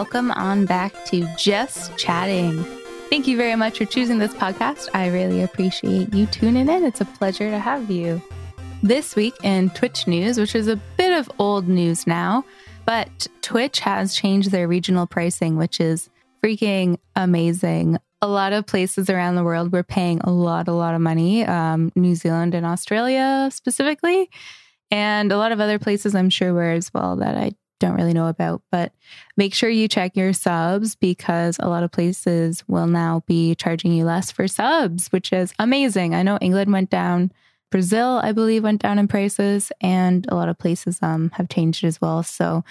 Welcome on back to Just Chatting. Thank you very much for choosing this podcast. I really appreciate you tuning in. It's a pleasure to have you. This week in Twitch news, which is a bit of old news now, but Twitch has changed their regional pricing, which is freaking amazing. A lot of places around the world were paying a lot, a lot of money, um, New Zealand and Australia specifically, and a lot of other places I'm sure were as well that I don't really know about, but make sure you check your subs because a lot of places will now be charging you less for subs, which is amazing. I know England went down, Brazil, I believe, went down in prices, and a lot of places um, have changed as well. So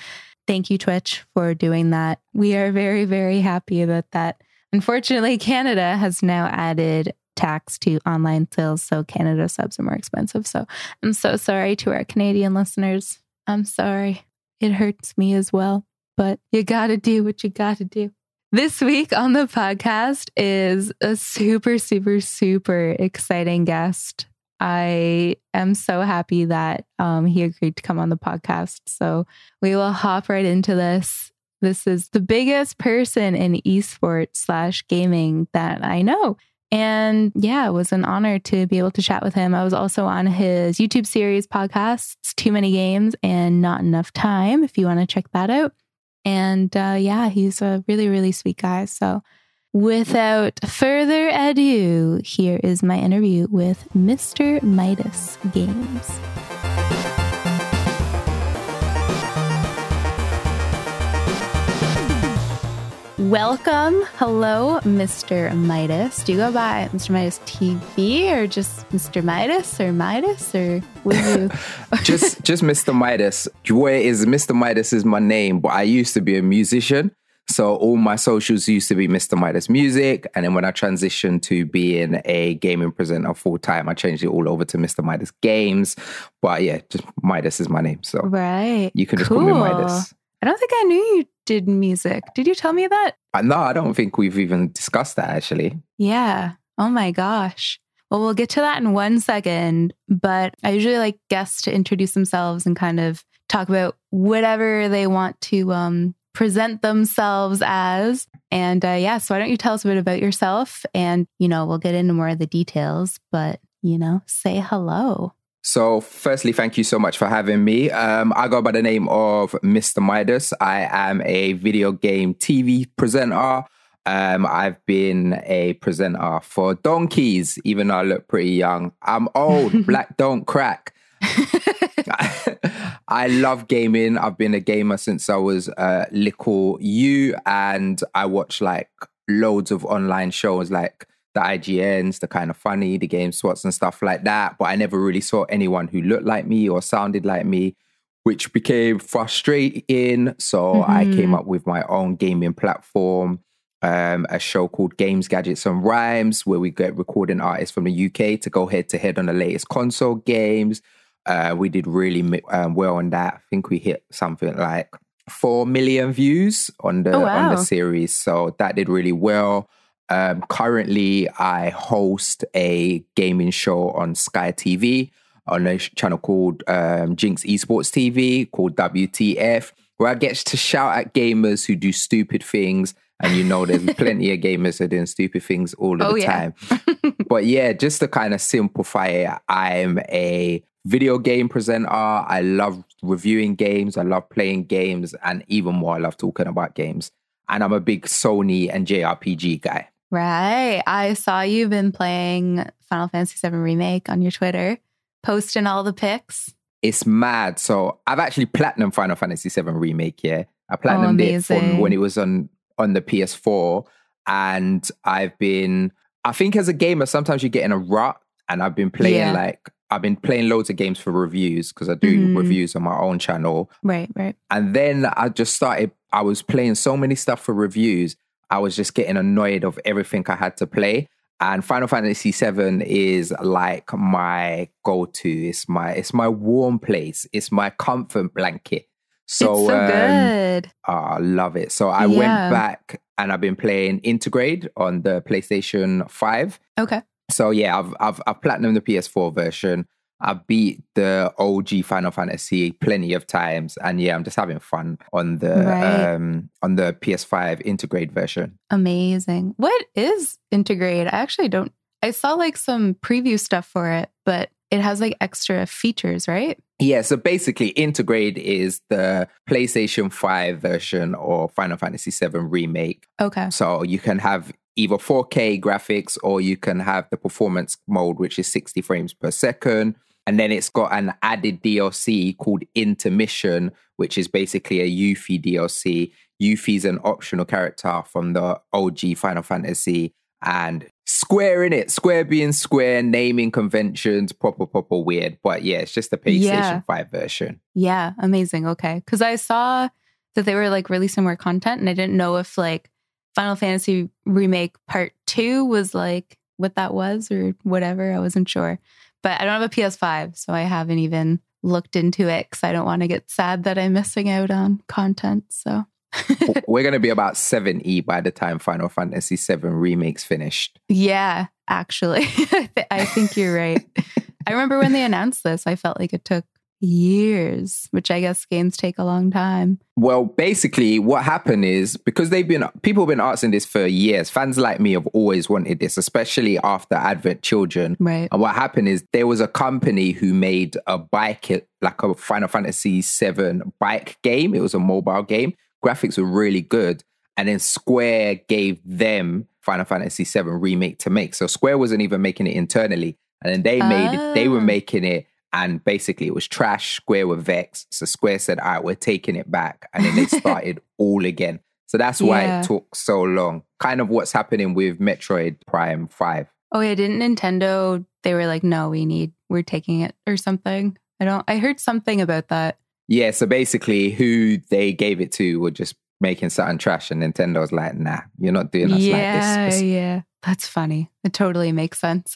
thank you, Twitch, for doing that. We are very, very happy about that. Unfortunately, Canada has now added tax to online sales. So Canada subs are more expensive. So I'm so sorry to our Canadian listeners. I'm sorry. It hurts me as well, but you got to do what you got to do. This week on the podcast is a super, super, super exciting guest. I am so happy that um, he agreed to come on the podcast. So we will hop right into this. This is the biggest person in esports slash gaming that I know. And yeah, it was an honor to be able to chat with him. I was also on his YouTube series podcasts, Too Many Games and Not Enough Time, if you want to check that out. And uh, yeah, he's a really, really sweet guy. So without further ado, here is my interview with Mr. Midas Games. Welcome. Hello, Mr. Midas. Do you go by Mr. Midas TV or just Mr. Midas or Midas or you? just just Mr. Midas. It is, Mr. Midas is my name, but I used to be a musician. So all my socials used to be Mr. Midas Music. And then when I transitioned to being a gaming presenter full time, I changed it all over to Mr. Midas Games. But yeah, just Midas is my name. So right. you can just cool. call me Midas. I don't think I knew you did music. Did you tell me that? Uh, no, I don't think we've even discussed that actually. Yeah. Oh my gosh. Well, we'll get to that in one second, but I usually like guests to introduce themselves and kind of talk about whatever they want to um, present themselves as. And uh, yeah, so why don't you tell us a bit about yourself? And, you know, we'll get into more of the details, but, you know, say hello. So, firstly, thank you so much for having me. Um, I go by the name of Mr. Midas. I am a video game TV presenter. Um, I've been a presenter for donkeys, even though I look pretty young. I'm old, black don't crack. I love gaming. I've been a gamer since I was uh, little you, and I watch like loads of online shows like the IGNs, the kind of funny, the GameSpots and stuff like that. But I never really saw anyone who looked like me or sounded like me, which became frustrating. So mm-hmm. I came up with my own gaming platform, um, a show called Games, Gadgets and Rhymes, where we get recording artists from the UK to go head to head on the latest console games. Uh, we did really um, well on that. I think we hit something like four million views on the oh, wow. on the series, so that did really well. Um, currently, I host a gaming show on Sky TV on a channel called um, Ginx Esports TV called WTF, where I get to shout at gamers who do stupid things. And you know, there's plenty of gamers that are doing stupid things all oh, the yeah. time. but yeah, just to kind of simplify it, I'm a video game presenter. I love reviewing games. I love playing games. And even more, I love talking about games. And I'm a big Sony and JRPG guy. Right. I saw you've been playing Final Fantasy VII Remake on your Twitter, posting all the pics. It's mad. So I've actually platinum Final Fantasy VII Remake, yeah. I platinumed oh, it from when it was on on the PS4. And I've been I think as a gamer, sometimes you get in a rut and I've been playing yeah. like I've been playing loads of games for reviews because I do mm. reviews on my own channel. Right, right. And then I just started I was playing so many stuff for reviews I was just getting annoyed of everything I had to play. And Final Fantasy VII is like my go-to. It's my it's my warm place. It's my comfort blanket. So, it's so um, good. Oh, I love it. So I yeah. went back and I've been playing Intergrade on the PlayStation 5. Okay. So yeah, I've I've I've platinum the PS4 version. I beat the OG Final Fantasy plenty of times, and yeah, I'm just having fun on the Right. um on the PS5 Intergrade version. Amazing. What is Intergrade? I actually don't. I saw like some preview stuff for it, but it has like extra features, right? Yeah, so basically, Intergrade is the PlayStation 5 version of Final Fantasy 7 Remake. Okay. So you can have either 4K graphics or you can have the performance mode, which is 60 frames per second. And then it's got an added DLC called Intermission, which is basically a Yuffie DLC. Yuffie's an optional character from the OG Final Fantasy. And Square Enix, Square being Square, naming conventions, proper, proper weird. But yeah, it's just the PlayStation Yeah. 5 version. Yeah, amazing. Okay. Because I saw that they were like releasing more content and I didn't know if like Final Fantasy Remake Part 2 was like what that was or whatever. I wasn't sure. But I don't have a PS5, so I haven't even looked into it because I don't want to get sad that I'm missing out on content. So, We're going to be about 7E by the time Final Fantasy 7 Remake's finished. yeah, actually, I, th- I think you're right. I remember when they announced this, I felt like it took years, which I guess games take a long time. Well, basically, what happened is because they've been people have been asking this for years. Fans like me have always wanted this, especially after Advent Children. Right. And what happened is there was a company who made a bike, like a Final Fantasy VII bike game. It was a mobile game. Graphics were really good, and then Square gave them Final Fantasy VII remake to make. So Square wasn't even making it internally, and then they made it. They were Ah. making it. And basically, it was trash. Square were vexed. So Square said, "All right, we're taking it back," and then they started all again. So that's why Yeah. it took so long. Kind of what's happening with Metroid Prime Five. Oh yeah, didn't Nintendo? They were like, no, we need, we're taking it or something. I don't. I heard something about that. Yeah, so basically, who they gave it to were just making something trash, and Nintendo's like, "Nah, you're not doing us yeah, like this." yeah, yeah. that's funny. It totally makes sense.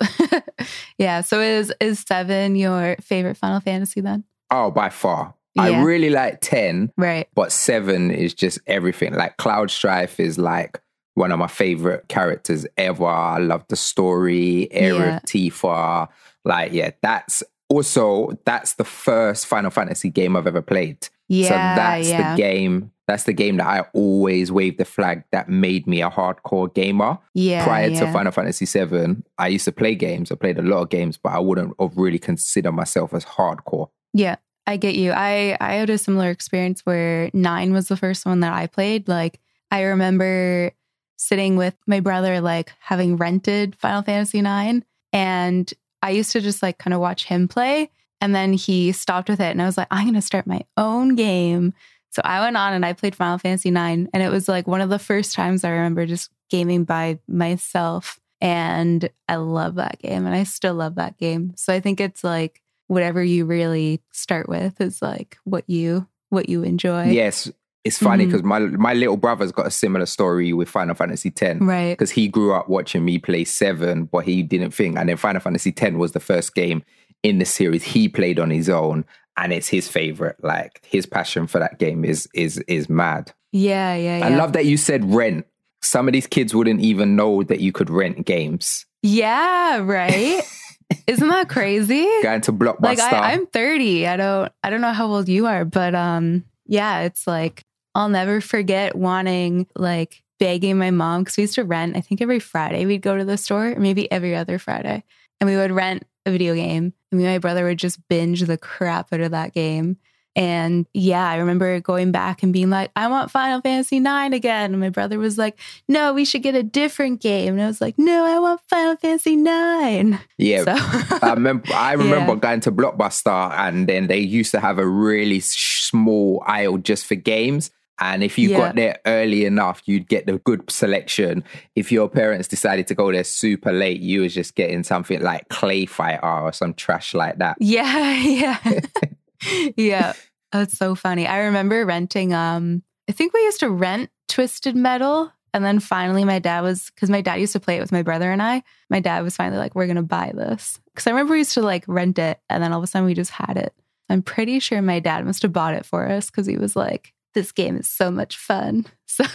yeah. So is is seven your favorite Final Fantasy then? Oh, by far, I really like ten, Right. but seven is just everything. Like Cloud Strife is like one of my favorite characters ever. I love the story, Aerith Yeah. of Tifa. Like, yeah, that's also that's the first Final Fantasy game I've ever played. Yeah. so that's yeah. the game. That's the game that I always waved the flag that made me a hardcore gamer. yeah. Prior yeah. to Final Fantasy VII, I used to play games. I played a lot of games, but I wouldn't have really consider myself as hardcore. Yeah, I get you. I I had a similar experience where 9 was the first one that I played. Like I remember sitting with my brother like having rented Final Fantasy 9 and I used to just like kind of watch him play and then he stopped with it and I was like I'm going to start my own game. So I went on and I played Final Fantasy 9 and it was like one of the first times I remember just gaming by myself and I love that game and I still love that game. So I think it's like whatever you really start with is like what you what you enjoy. Yes, it's funny mm-hmm. because my my little brother's got a similar story with Final Fantasy X. Right. Because he grew up watching me play seven, but he didn't think. And then Final Fantasy X was the first game in the series he played on his own, and it's his favorite. Like his passion for that game is is is mad. Yeah, yeah, yeah. I love that you said rent. Some of these kids wouldn't even know that you could rent games. Yeah, right. Isn't that crazy? Going to Blockbuster. like I, I'm 30. I don't I don't know how old you are, but um yeah, it's like I'll never forget wanting like begging my mom because we used to rent, I think every Friday we'd go to the store, or maybe every other Friday. And we would rent a video game. And me and my brother would just binge the crap out of that game. And yeah, I remember going back and being like, I want Final Fantasy 9 again. And my brother was like, No, we should get a different game. And I was like, No, I want Final Fantasy 9. yeah. So I remember, I remember Yeah. going to Blockbuster and then they used to have a really small aisle just for games. And if you Yeah. got there early enough, you'd get the good selection. If your parents decided to go there super late, you was just getting something like Clay Fighter or some trash like that. Yeah, yeah. yeah. That's so funny. I remember renting um I think we used to rent Twisted Metal and then finally my dad was cuz my dad used to play it with my brother and I. My dad was finally like we're going to buy this. Cuz I remember we used to like rent it and then all of a sudden we just had it. I'm pretty sure my dad must have bought it for us cuz he was like this game is so much fun. So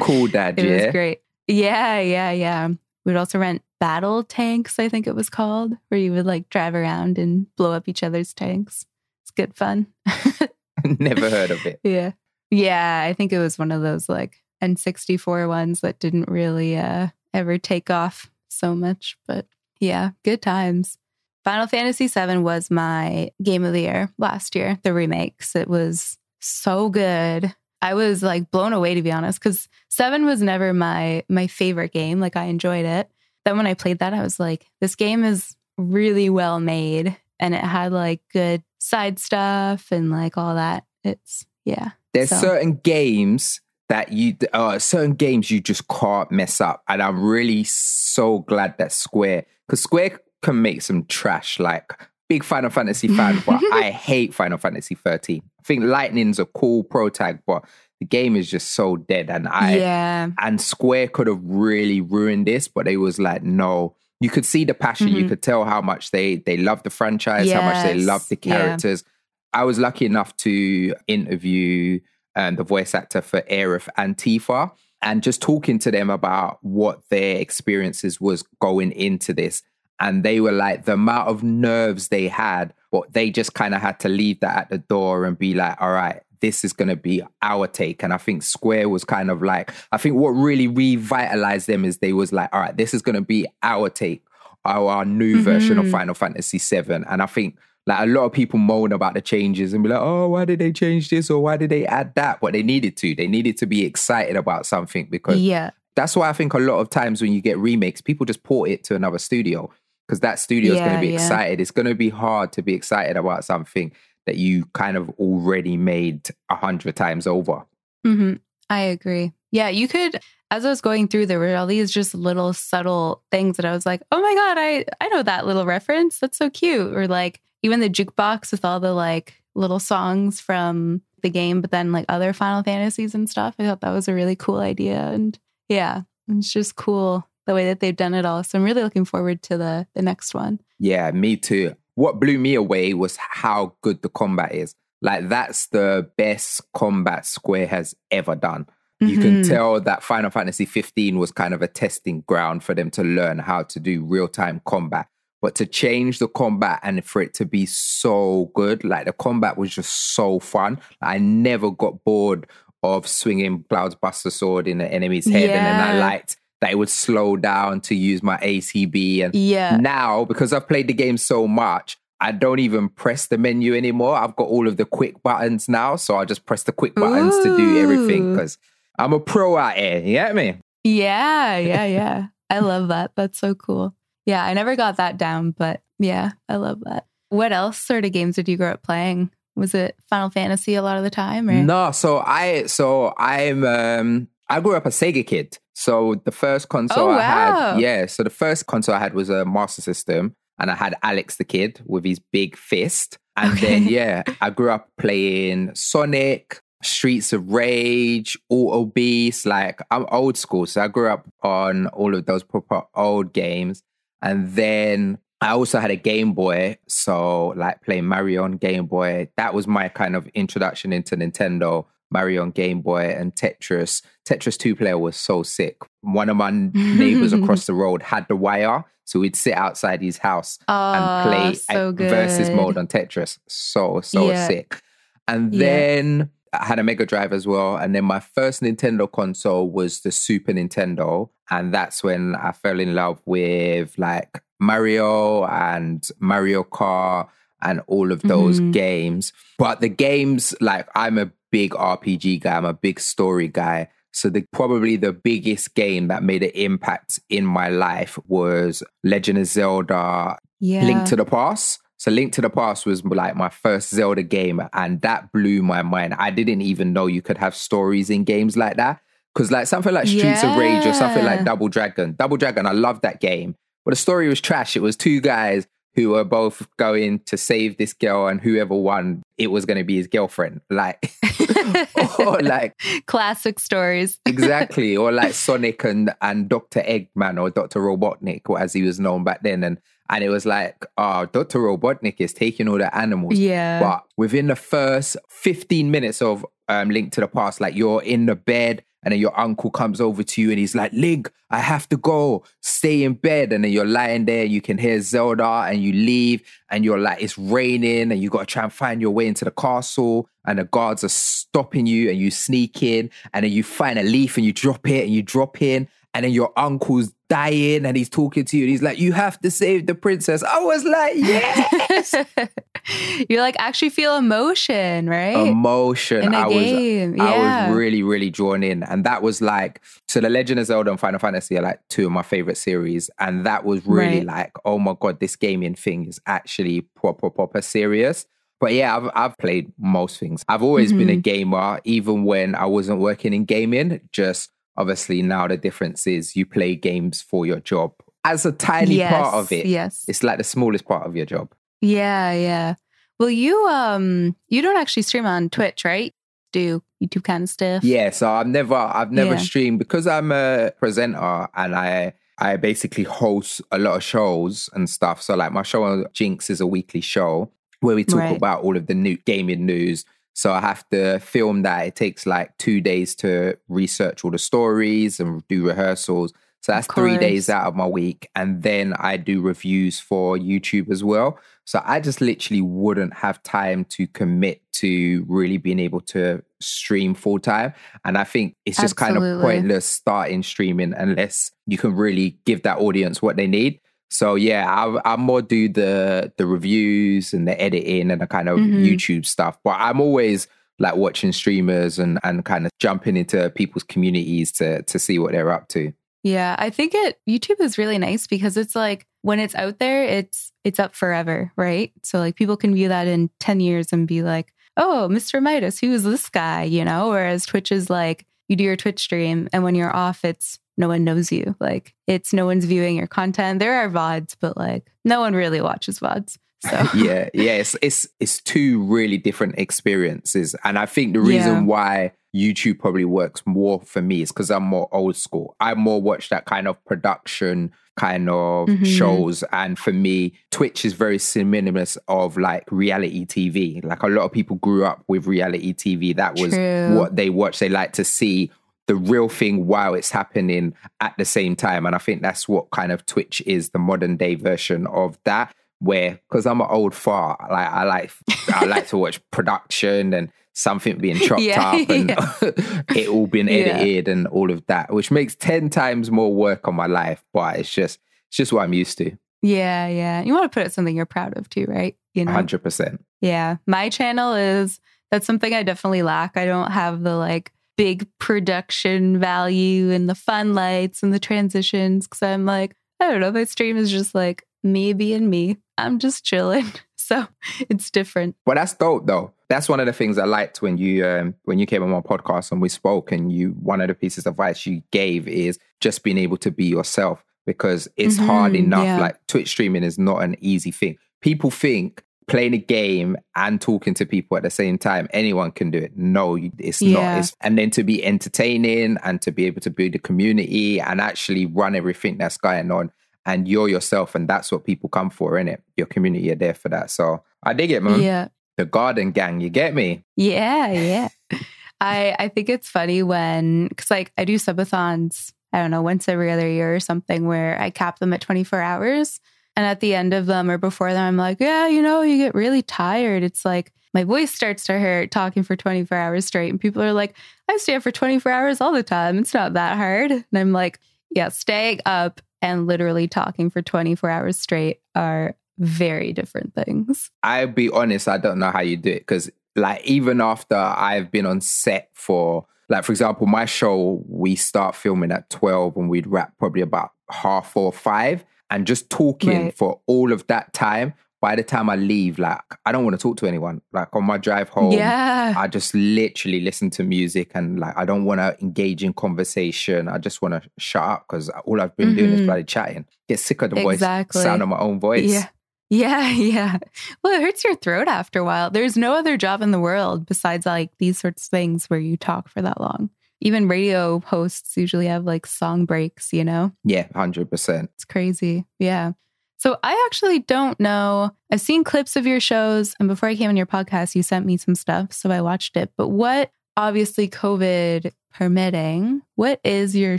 Cool dad, it yeah. was great. Yeah, yeah, yeah. We'd also rent BattleTanx, I think it was called, where you would like drive around and blow up each other's tanks. It's good fun. Never heard of it. Yeah. Yeah, I think it was one of those like N64 ones that didn't really uh ever take off so much, but yeah, good times. Final Fantasy VII was my game of the year last year, the remakes. It was so good. I was like blown away to be honest cuz 7 was never my my favorite game, like I enjoyed it. Then when I played that I was like this game is really well made and it had like good side stuff and like all that. It's yeah. There's So- certain games that you, uh, certain games you just can't mess up. And I'm really so glad that Square, because Square can make some trash. Like, big Final Fantasy fan, but I hate Final Fantasy 13. I think Lightning's a cool pro tag, but the game is just so dead. And I, yeah. and Square could have really ruined this, but they was like, no. You could see the passion. You Mhm. could tell how much they they love the franchise, how much they Yes. love the Yeah. characters. I was lucky enough to interview um, the voice actor for Aerith and Tifa and just talking to them about what their experiences was going into this. And they were like, the amount of nerves they had, but they just kind of had to leave that at the door and be like, all right, this is going to be our take. And I think Square was kind of like, I think what really revitalized them is they was like, all right, this is going to be our take, our, our new mm-hmm. version of. Final Fantasy VII. And I think like a lot of people moan about the changes and be like, oh, why did they change this or why did they add that? But they needed to. They needed to be excited about something because Yeah. that's why I think a lot of times when you get remakes, people just port it to another studio because that studio is going to be yeah. excited. It's going to be hard to be excited about something that you kind of already made a hundred times over. hmm I agree. Yeah, you could. As I was going through, there were all these just little subtle things that I was like, "Oh my god, I I know that little reference. That's so cute." Or like even the jukebox with all the like little songs from the game, but then like other Final Fantasies and stuff. I thought that was a really cool idea, and yeah, it's just cool the way that they've done it all. So I'm really looking forward to the the next one. Yeah, me too. What blew me away was how good the combat is. Like that's the best combat Square has ever done. You can Mhm. tell that Final Fantasy 15 was kind of a testing ground for them to learn how to do real time combat. But to change the combat and for it to be so good, like the combat was just so fun. I never got bored of swinging Cloud's Buster Sword in the enemy's head. And then I Yeah. liked that it would slow down to use my ATB. And Yeah. now, because I've played the game so much, I don't even press the menu anymore. I've got all of the quick buttons now. So I just press the quick buttons to do everything because I'm a pro out here. You get me? Yeah, yeah, yeah. I love that. That's so cool. Yeah, I never got that down, but yeah, I love that. What else sort of games did you grow up playing? Was it Final Fantasy a lot of the time? Or? No, so I so I'm um I grew up a Sega kid. So the first console Oh, I had, yeah. So the first console I had was a Master System, and I had Alex the Kid with his big fist. And Okay. then yeah, I grew up playing Sonic, Streets of Rage, Altered Beast. Like I'm old school, so I grew up on all of those proper old games. And then I also had a Game Boy, so like playing Mario on Game Boy. That was my kind of introduction into Nintendo. Mario on Game Boy and Tetris. Tetris two player was so sick. One of my neighbors across the road had the wire, so we'd sit outside his house and Oh, play so versus mode on Tetris. So so Yeah. sick. And Yeah. then I had a Mega Drive as well. And then my first Nintendo console was the Super Nintendo. And that's when I fell in love with like Mario and Mario Kart and all of those Mhm. games. But the games, like I'm a big RPG guy, I'm a big story guy. So the probably the biggest game that made an impact in my life was Legend of Zelda yeah. Link to the Past. So Link to the Past was like my first Zelda game, and that blew my mind. I didn't even know you could have stories in games like that. Because like something like Streets of Rage or something like Double Dragon. Double Dragon, I loved that game. But the story was trash. It was two guys who were both going to save this girl, and whoever won, it was going to be his girlfriend. Like, or like Classic stories. exactly or like sonic and and dr eggman or dr robotnik or as he was known back then and and it was like, oh, Dr. Robotnik is taking all the animals. Yeah. But within the first 15 minutes of um, Link to the Past, like you're in the bed and then your uncle comes over to you and he's like, Link, I have to go, stay in bed. And then you're lying there, you can hear Zelda and you leave and you're like, it's raining and you got to try and find your way into the castle and the guards are stopping you and you sneak in and then you find a leaf and you drop it and you drop in and then your uncle's dying and he's talking to you and he's like, You have to save the princess. I was like, Yes. you like actually feel emotion, right? Emotion. In I game. was yeah. I was really, really drawn in. And that was like so the Legend of Zelda and Final Fantasy are like two of my favorite series. And that was really Right. like, oh my God, this gaming thing is actually proper, proper serious. But yeah, I've I've played most things. I've always been Mm-hmm. a gamer, even when I wasn't working in gaming. Just obviously now the difference is you play games for your job. As a tiny yes. part of it, Yes. it's like the smallest part of your job. Yeah, yeah. Well, you um you don't actually stream on Twitch, right? Do YouTube kind of stuff. Yeah, so I've never I've never Yeah. streamed because I'm a presenter and I I basically host a lot of shows and stuff. So like my show on Ginx is a weekly show where we talk Right. about all of the new gaming news. So I have to film that. It takes like two days to research all the stories and do rehearsals. So that's three days out of my week. And then I do reviews for YouTube as well. So I just literally wouldn't have time to commit to really being able to stream full time. And I think it's just kind of pointless starting streaming unless you can really give that audience what they need. So yeah, I, I more do the the reviews and the editing and the kind of Mhm. YouTube stuff. But I'm always like watching streamers and and kind of jumping into people's communities to to see what they're up to. Yeah, I think it YouTube is really nice because it's like when it's out there, it's it's up forever, right? So like people can view that in 10 years and be like, "Oh, Mr. Midas, who is this guy?" you know, whereas Twitch is like you do your Twitch stream and when you're off, it's no one knows you. Like it's no one's viewing your content. There are VODs, but like no one really watches VODs. So yeah, yeah, it's it's it's two really different experiences, and I think the reason Yeah. why YouTube probably works more for me is because I'm more old school. I more watch that kind of production kind of Mhm. shows, and for me, Twitch is very synonymous of like reality TV. Like a lot of people grew up with reality TV. That was True. what they watch. They like to see the real thing while it's happening at the same time. And I think that's what kind of Twitch is, the modern day version of that. Where, because I'm an old fart, like I like I like to watch production and something being chopped Yeah, up and it all being Yeah. edited and all of that, which makes ten times more work on my life. But it's just it's just what I'm used to. yeah, yeah. You want to put out something you're proud of too, right? You know. hundred percent. Yeah, my channel is that's something I definitely lack. I don't have the like big production value and the fun lights and the transitions because I'm like, I don't know, my stream is just like me being me. I'm just chilling. So it's different. But that's dope though. That's one of the things I liked when you um, when you came on my podcast and we spoke and you one of the pieces of advice you gave is just being able to be yourself because it's hard Mhm, enough. yeah. Like Twitch streaming is not an easy thing. People think playing a game and talking to people at the same time, anyone can do it. No, it's Yeah. not. It's, and then to be entertaining and to be able to build a community and actually run everything that's going on. And you're yourself, and that's what people come for, in it. Your community are there for that. So I dig it, man Yeah. the garden gang you get me Yeah, yeah. I I think it's funny when because like I do subathons. I don't know once every other year or something where I cap them at 24 hours, and at the end of them or before them, I'm like, yeah, you know, you get really tired. It's like my voice starts to hurt talking for 24 hours straight, and people are like, I stay up for 24 hours all the time. It's not that hard, and I'm like, yeah, staying up and literally talking for 24 hours straight are very different things. i'll be honest i don't know how you do it because like even after i've been on set for like for example my show we start filming at 12 and we'd wrap probably about half or five and just talking Right. for all of that time by the time i leave like i don't want to talk to anyone like on my drive home yeah. I just literally listen to music and like I don't want to engage in conversation. I just want to shut up because all I've been doing is Mhm. bloody chatting. Get sick of the voice, sound of my own voice. Yeah. Yeah, yeah. Well, it hurts your throat after a while. There's no other job in the world besides like these sorts of things where you talk for that long. Even radio hosts usually have like song breaks, you know? Yeah, hundred percent. It's crazy. Yeah. So I actually don't know. I've seen clips of your shows, and before I came on your podcast, you sent me some stuff, so I watched it. But what, obviously, COVID permitting, what is your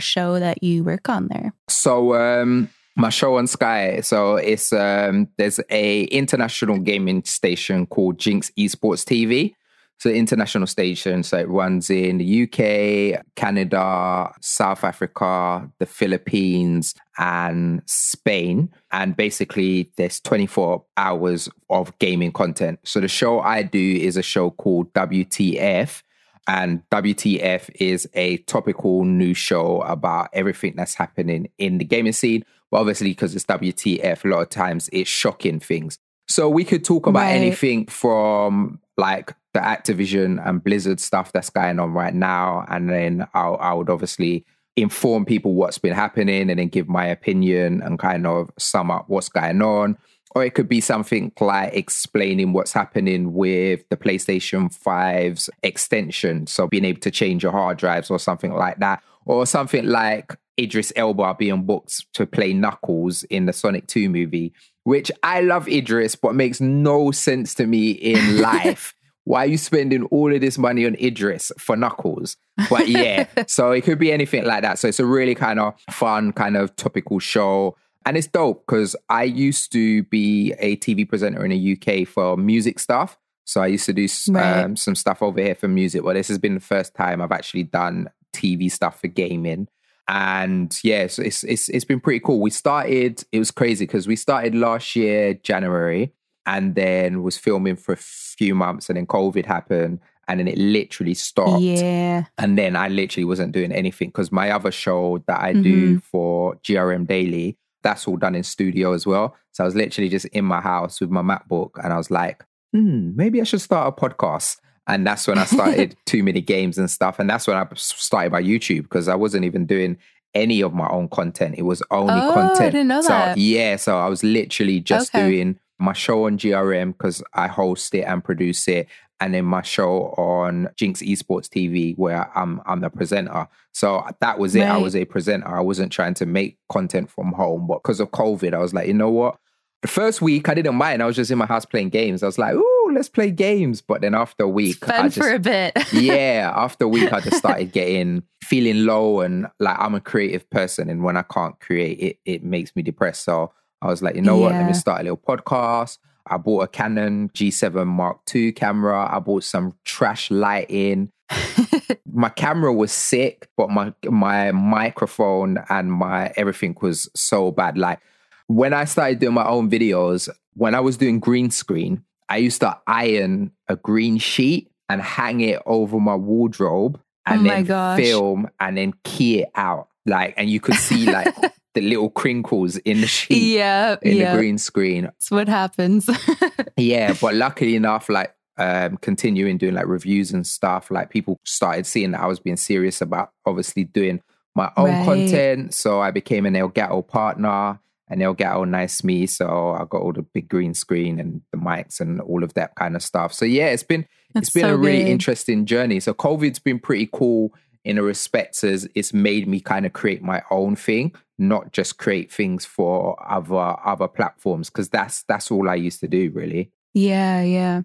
show that you work on there? So, um, my show on Sky. So it's um, there's a international gaming station called Ginx Esports TV. So international station. So it runs in the UK, Canada, South Africa, the Philippines, and Spain. And basically, there's 24 hours of gaming content. So the show I do is a show called WTF. And WTF is a topical news show about everything that's happening in the gaming scene. But obviously, because it's WTF, a lot of times it's shocking things. So we could talk about right. anything from like the Activision and Blizzard stuff that's going on right now. And then I'll, I would obviously inform people what's been happening and then give my opinion and kind of sum up what's going on. Or it could be something like explaining what's happening with the PlayStation 5's extension. So being able to change your hard drives or something like that. Or something like Idris Elba being booked to play Knuckles in the Sonic 2 movie, which I love Idris, but makes no sense to me in life. Why are you spending all of this money on Idris for Knuckles? But yeah, so it could be anything like that. So it's a really kind of fun, kind of topical show. And it's dope because I used to be a TV presenter in the UK for music stuff. So I used to do right. um, some stuff over here for music. Well, this has been the first time I've actually done TV stuff for gaming and yeah, so it's it's it's been pretty cool. We started, it was crazy because we started last year January, and then was filming for a few months, and then COVID happened, and then it literally stopped. Yeah, and then I literally wasn't doing anything because my other show that I mm-hmm. do for GRM Daily, that's all done in studio as well. So I was literally just in my house with my MacBook, and I was like, hmm, maybe I should start a podcast. And that's when I started too many games and stuff. And that's when I started my YouTube because I wasn't even doing any of my own content. It was only oh, content. I didn't know so, that. Yeah. So I was literally just okay. doing my show on GRM because I host it and produce it. And then my show on Ginx Esports TV where I'm I'm the presenter. So that was it. Right. I was a presenter. I wasn't trying to make content from home, but because of COVID, I was like, you know what? The first week I didn't mind. I was just in my house playing games. I was like, ooh, let's play games. But then after a week, fun just, for a bit. yeah, after a week, I just started getting feeling low and like I'm a creative person, and when I can't create, it it makes me depressed. So I was like, you know yeah. what? Let me start a little podcast. I bought a Canon G7 Mark II camera. I bought some trash lighting. my camera was sick, but my my microphone and my everything was so bad. Like when I started doing my own videos, when I was doing green screen, I used to iron a green sheet and hang it over my wardrobe and oh then gosh. film and then key it out. Like, and you could see like the little crinkles in the sheet. Yeah. In yeah. the green screen. That's what happens. yeah. But luckily enough, like, um, continuing doing like reviews and stuff, like people started seeing that I was being serious about obviously doing my own right. content. So I became an Elgato partner and Elgato nice me. So I got all the big green screen and the mics and all of that kind of stuff. So yeah, it's been That's it's been so a really good. interesting journey. So COVID's been pretty cool in a respect as it's made me kind of create my own thing, not just create things for other other platforms. Cause that's that's all I used to do really. Yeah, yeah.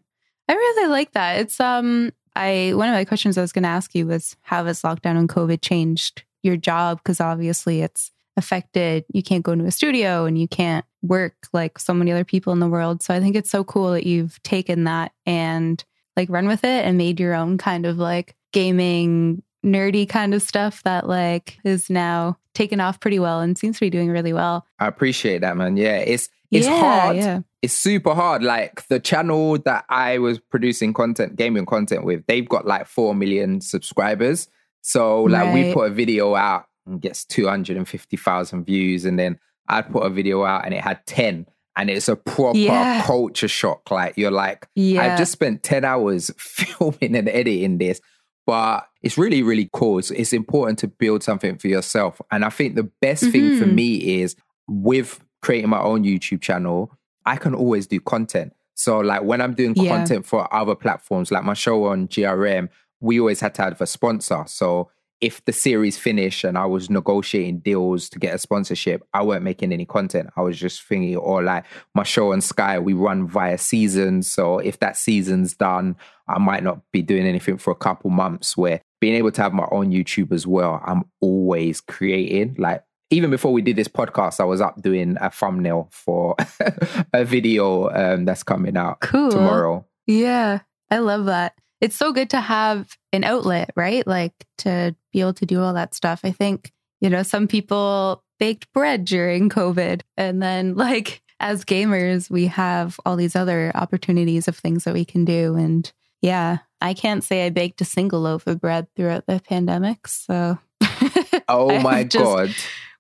I really like that. It's um I one of my questions I was gonna ask you was how has lockdown and COVID changed your job? Because obviously it's affected. You can't go into a studio and you can't work like so many other people in the world. So I think it's so cool that you've taken that and like run with it and made your own kind of like gaming nerdy kind of stuff that like is now taken off pretty well and seems to be doing really well. I appreciate that, man. Yeah, it's it's yeah, hard. Yeah. It's super hard. Like the channel that I was producing content, gaming content with, they've got like four million subscribers. So like right. we put a video out and gets 250,000 views. And then I'd put a video out and it had 10. And it's a proper yeah. culture shock. Like, you're like, yeah. I've just spent 10 hours filming and editing this. But it's really, really cool. It's, it's important to build something for yourself. And I think the best mm-hmm. thing for mm-hmm. me is with creating my own YouTube channel, I can always do content. So, like when I'm doing yeah. content for other platforms, like my show on GRM, we always had to have a sponsor. So if the series finished and I was negotiating deals to get a sponsorship, I weren't making any content. I was just thinking, or like my show on Sky, we run via seasons. So if that season's done, I might not be doing anything for a couple months. Where being able to have my own YouTube as well, I'm always creating. Like even before we did this podcast, I was up doing a thumbnail for a video um, that's coming out Cool. tomorrow. Yeah, I love that. It's so good to have an outlet, right? Like to be able to do all that stuff. I think, you know, some people baked bread during COVID. And then, like, as gamers, we have all these other opportunities of things that we can do. And yeah, I can't say I baked a single loaf of bread throughout the pandemic. So, Oh my god!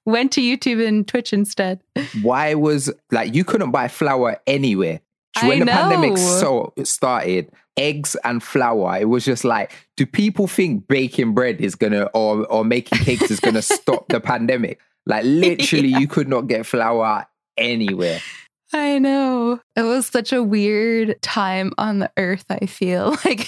went to YouTube and Twitch instead. Why was like you couldn't buy flour anywhere I when the pandemic so started? Eggs and flour. It was just like, do people think baking bread is gonna or or making cakes is gonna stop the pandemic? Like literally, Yeah. you could not get flour anywhere. I know. It was such a weird time on the earth, I feel. Like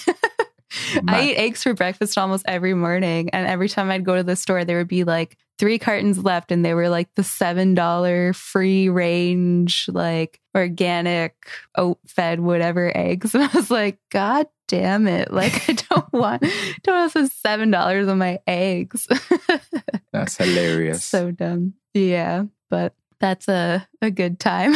I eat eggs for breakfast almost every morning. And every time I'd go to the store, there would be like three cartons left, and they were like the $7 free range, like organic, oat fed, whatever eggs. And I was like, God damn it. Like, I don't want, don't want to spend $7 on my eggs. That's hilarious. So dumb. Yeah, but that's a, a good time.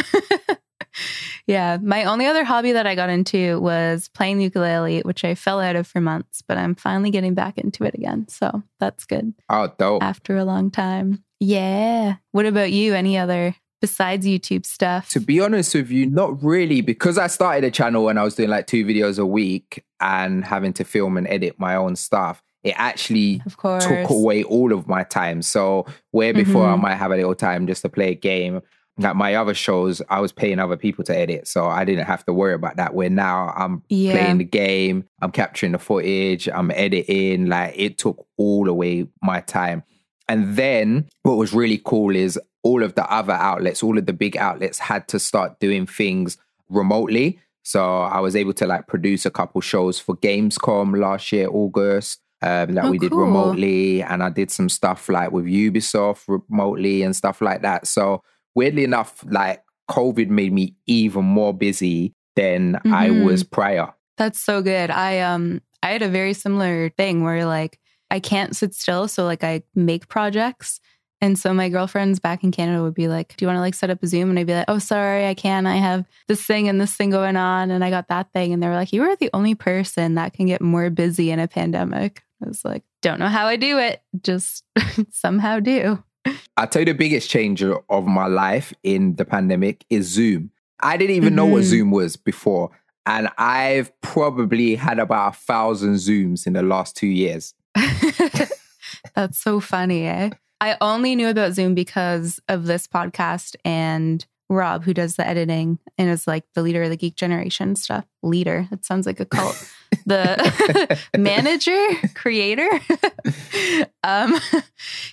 Yeah. My only other hobby that I got into was playing the ukulele, which I fell out of for months, but I'm finally getting back into it again. So that's good oh, dope. after a long time. Yeah. What about you? Any other besides YouTube stuff? To be honest with you, not really, because I started a channel when I was doing like two videos a week and having to film and edit my own stuff. It actually took away all of my time. So where before I Mhm. might have a little time just to play a game, like my other shows, I was paying other people to edit, so I didn't have to worry about that. Where now I'm Yeah. playing the game, I'm capturing the footage, I'm editing. Like it took all away my time. And then what was really cool is all of the other outlets, all of the big outlets had to start doing things remotely. So I was able to like produce a couple shows for Gamescom last year, August, um, that Oh, we did cool. remotely. And I did some stuff like with Ubisoft remotely and stuff like that. So weirdly enough, like COVID made me even more busy than I Mhm. was prior. That's so good. I um I had a very similar thing where like I can't sit still, so like I make projects. And so my girlfriends back in Canada would be like, "Do you want to like set up a Zoom?" And I'd be like, "Oh, sorry, I can't. I have this thing and this thing going on, and I got that thing." And they were like, "You are the only person that can get more busy in a pandemic." I was like, "Don't know how I do it, just somehow do." I'll tell you the biggest change of my life in the pandemic is Zoom. I didn't even know what Mhm. Zoom was before. And I've probably had about a thousand Zooms in the last two years. That's so funny, eh? I only knew about Zoom because of this podcast and Rob, who does the editing and is like the leader of the Geek Generation stuff. Leader. That sounds like a cult. the manager, creator. um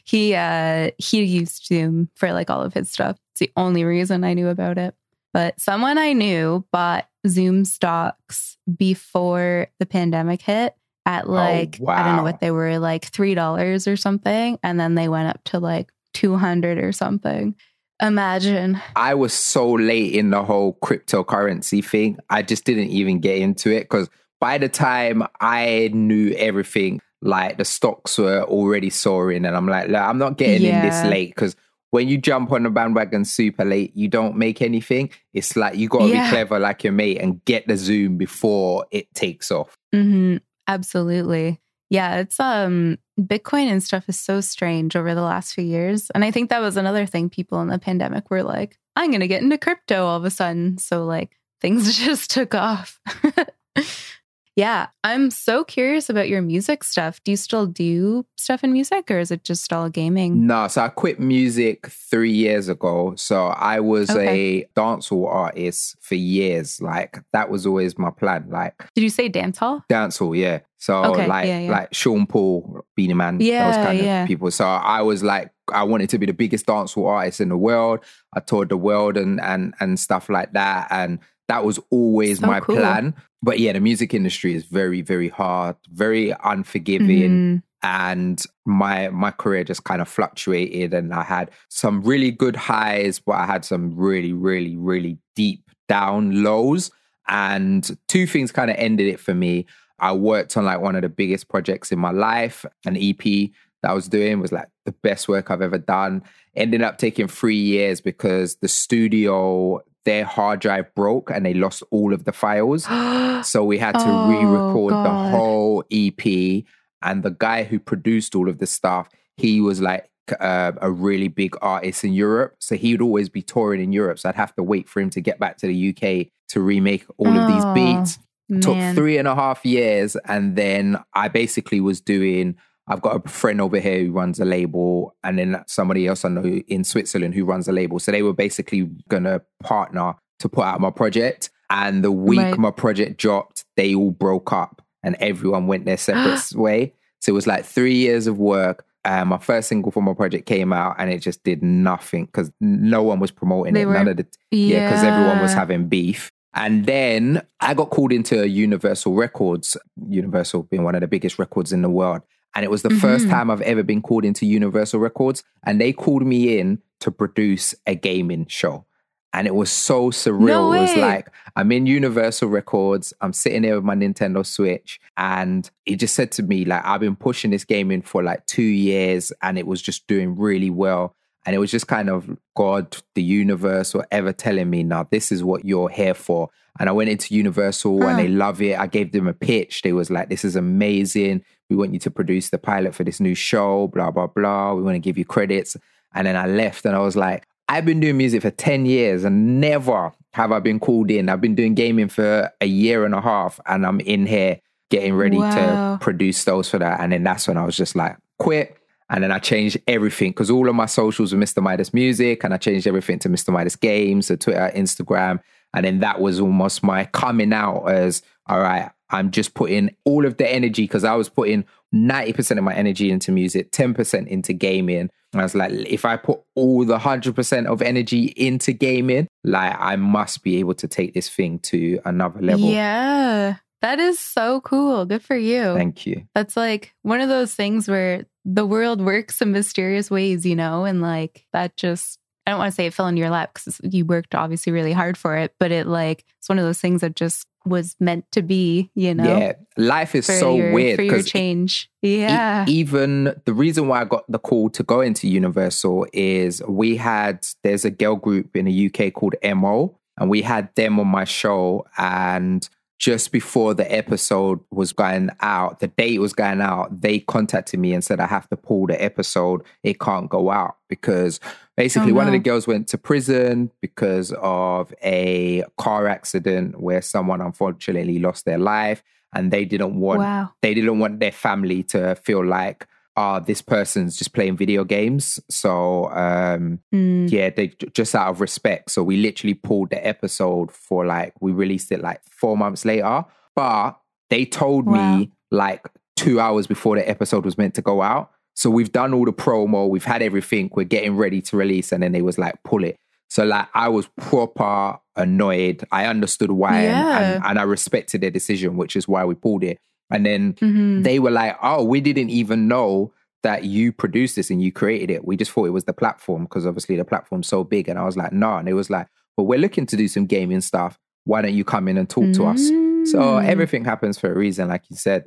he uh he used Zoom for like all of his stuff. It's the only reason I knew about it. But someone I knew bought Zoom stocks before the pandemic hit at like I don't know what they were like three dollars or something, and then they went up to like two hundred or something. Imagine. I was so late in the whole cryptocurrency thing. I just didn't even get into it because by the time I knew everything, like the stocks were already soaring. And I'm like, I'm not getting in this late because when you jump on the bandwagon super late, you don't make anything. It's like you got to Yeah. be clever like your mate and get the Zoom before it takes off. hmm Absolutely. Yeah, it's um Bitcoin and stuff is so strange over the last few years. And I think that was another thing people in the pandemic were like, I'm gonna get into crypto all of a sudden. So like things just took off. yeah. I'm so curious about your music stuff. Do you still do stuff in music or is it just all gaming? No, so I quit music three years ago. So I was Okay. a dancehall artist for years. Like that was always my plan. Like Did you say dance hall? dancehall, yeah. So Okay, like yeah, yeah. like Sean Paul, Beenie Man, yeah, those kind yeah. of people. So I was like, I wanted to be the biggest dancehall artist in the world. I toured the world and and and stuff like that. And that was always So my cool. plan. But yeah, the music industry is very, very hard, very unforgiving Mhm. and my my career just kind of fluctuated and I had some really good highs but I had some really really really deep down lows and two things kind of ended it for me I worked on like one of the biggest projects in my life an EP that I was doing was like the best work I've ever done. Ended up taking 3 years because the studio their hard drive broke and they lost all of the files. So we had to Oh, re-record the whole EP and the guy who produced all of the stuff he was like uh, a really big artist in Europe. So he would always be touring in Europe. So I'd have to wait for him to get back to the UK to remake all of these Oh, beats. Took three and a half years. And then I basically was doing I've got a friend over here who runs a label and then somebody else I know in Switzerland who runs a label so they were basically gonna partner to put out my project and the week Right. my project dropped they all broke up and everyone went their separate way so it was like three years of work and my first single for my project came out and it just did nothing because no one was promoting They it were- none of the yeah, because everyone was having beef. And then I got called into Universal Records, Universal being one of the biggest records in the world. And it was the first Mhm. time I've ever been called into Universal Records. And they called me in to produce a gaming show. And it was so surreal. No it was like, I'm in Universal Records, I'm sitting there with my Nintendo Switch. And he just said to me, like, I've been pushing this gaming for like two years and it was just doing really well. And it was just kind of God, the universe, or ever telling me, now this is what you're here for. And I went into Universal and they mm. love it. I gave them a pitch. They was like, this is amazing. We want you to produce the pilot for this new show, blah, blah, blah. We want to give you credits. And then I left and I was like, I've been doing music for 10 years and never have I been called in. I've been doing gaming for a year and a half and I'm in here getting ready Wow. to produce those for that. And then that's when I was just like, quit. And then I changed everything because all of my socials were Mr. Midas Music and I changed everything to Mr. Midas Games, so Twitter, Instagram. And then that was almost my coming out as, all right, I'm just putting all of the energy because I was putting 90% of my energy into music, 10% into gaming. And I was like, if I put all the 100% of energy into gaming, like I must be able to take this thing to another level. Yeah. That is so cool. Good for you. Thank you. That's like one of those things where the world works in mysterious ways, you know, and like that just, I don't want to say it fell into your lap because you worked obviously really hard for it, but it like, it's one of those things that just was meant to be, you know, Yeah, life is so your, weird for your change. E- Yeah. even the reason why I got the call to go into Universal is we had there's a girl group in the UK called MO, and we had them on my show. And just before the episode was going out, the date was going out, they contacted me and said, I have to pull the episode. It can't go out because basically Oh, one of the girls went to prison because of a car accident where someone unfortunately lost their life and they didn't want wow. they didn't want their family to feel like ah this person's just playing video games. So um Mm. yeah they just out of respect. So we literally pulled the episode for like we released it like four months later. But they told Wow. me like two hours before the episode was meant to go out. So we've done all the promo we've had everything we're getting ready to release. And then they was like pull it. So like i was proper annoyed. I understood why and- and, and i respected their decision which is why we pulled it and then Mhm. they were like, "Oh, we didn't even know that you produced this and you created it. We just thought it was the platform because obviously the platform's so big." And I was like, "No." And it was like, "Well, we're looking to do some gaming stuff. Why don't you come in and talk to us?" So Mm. everything happens for a reason, like you said.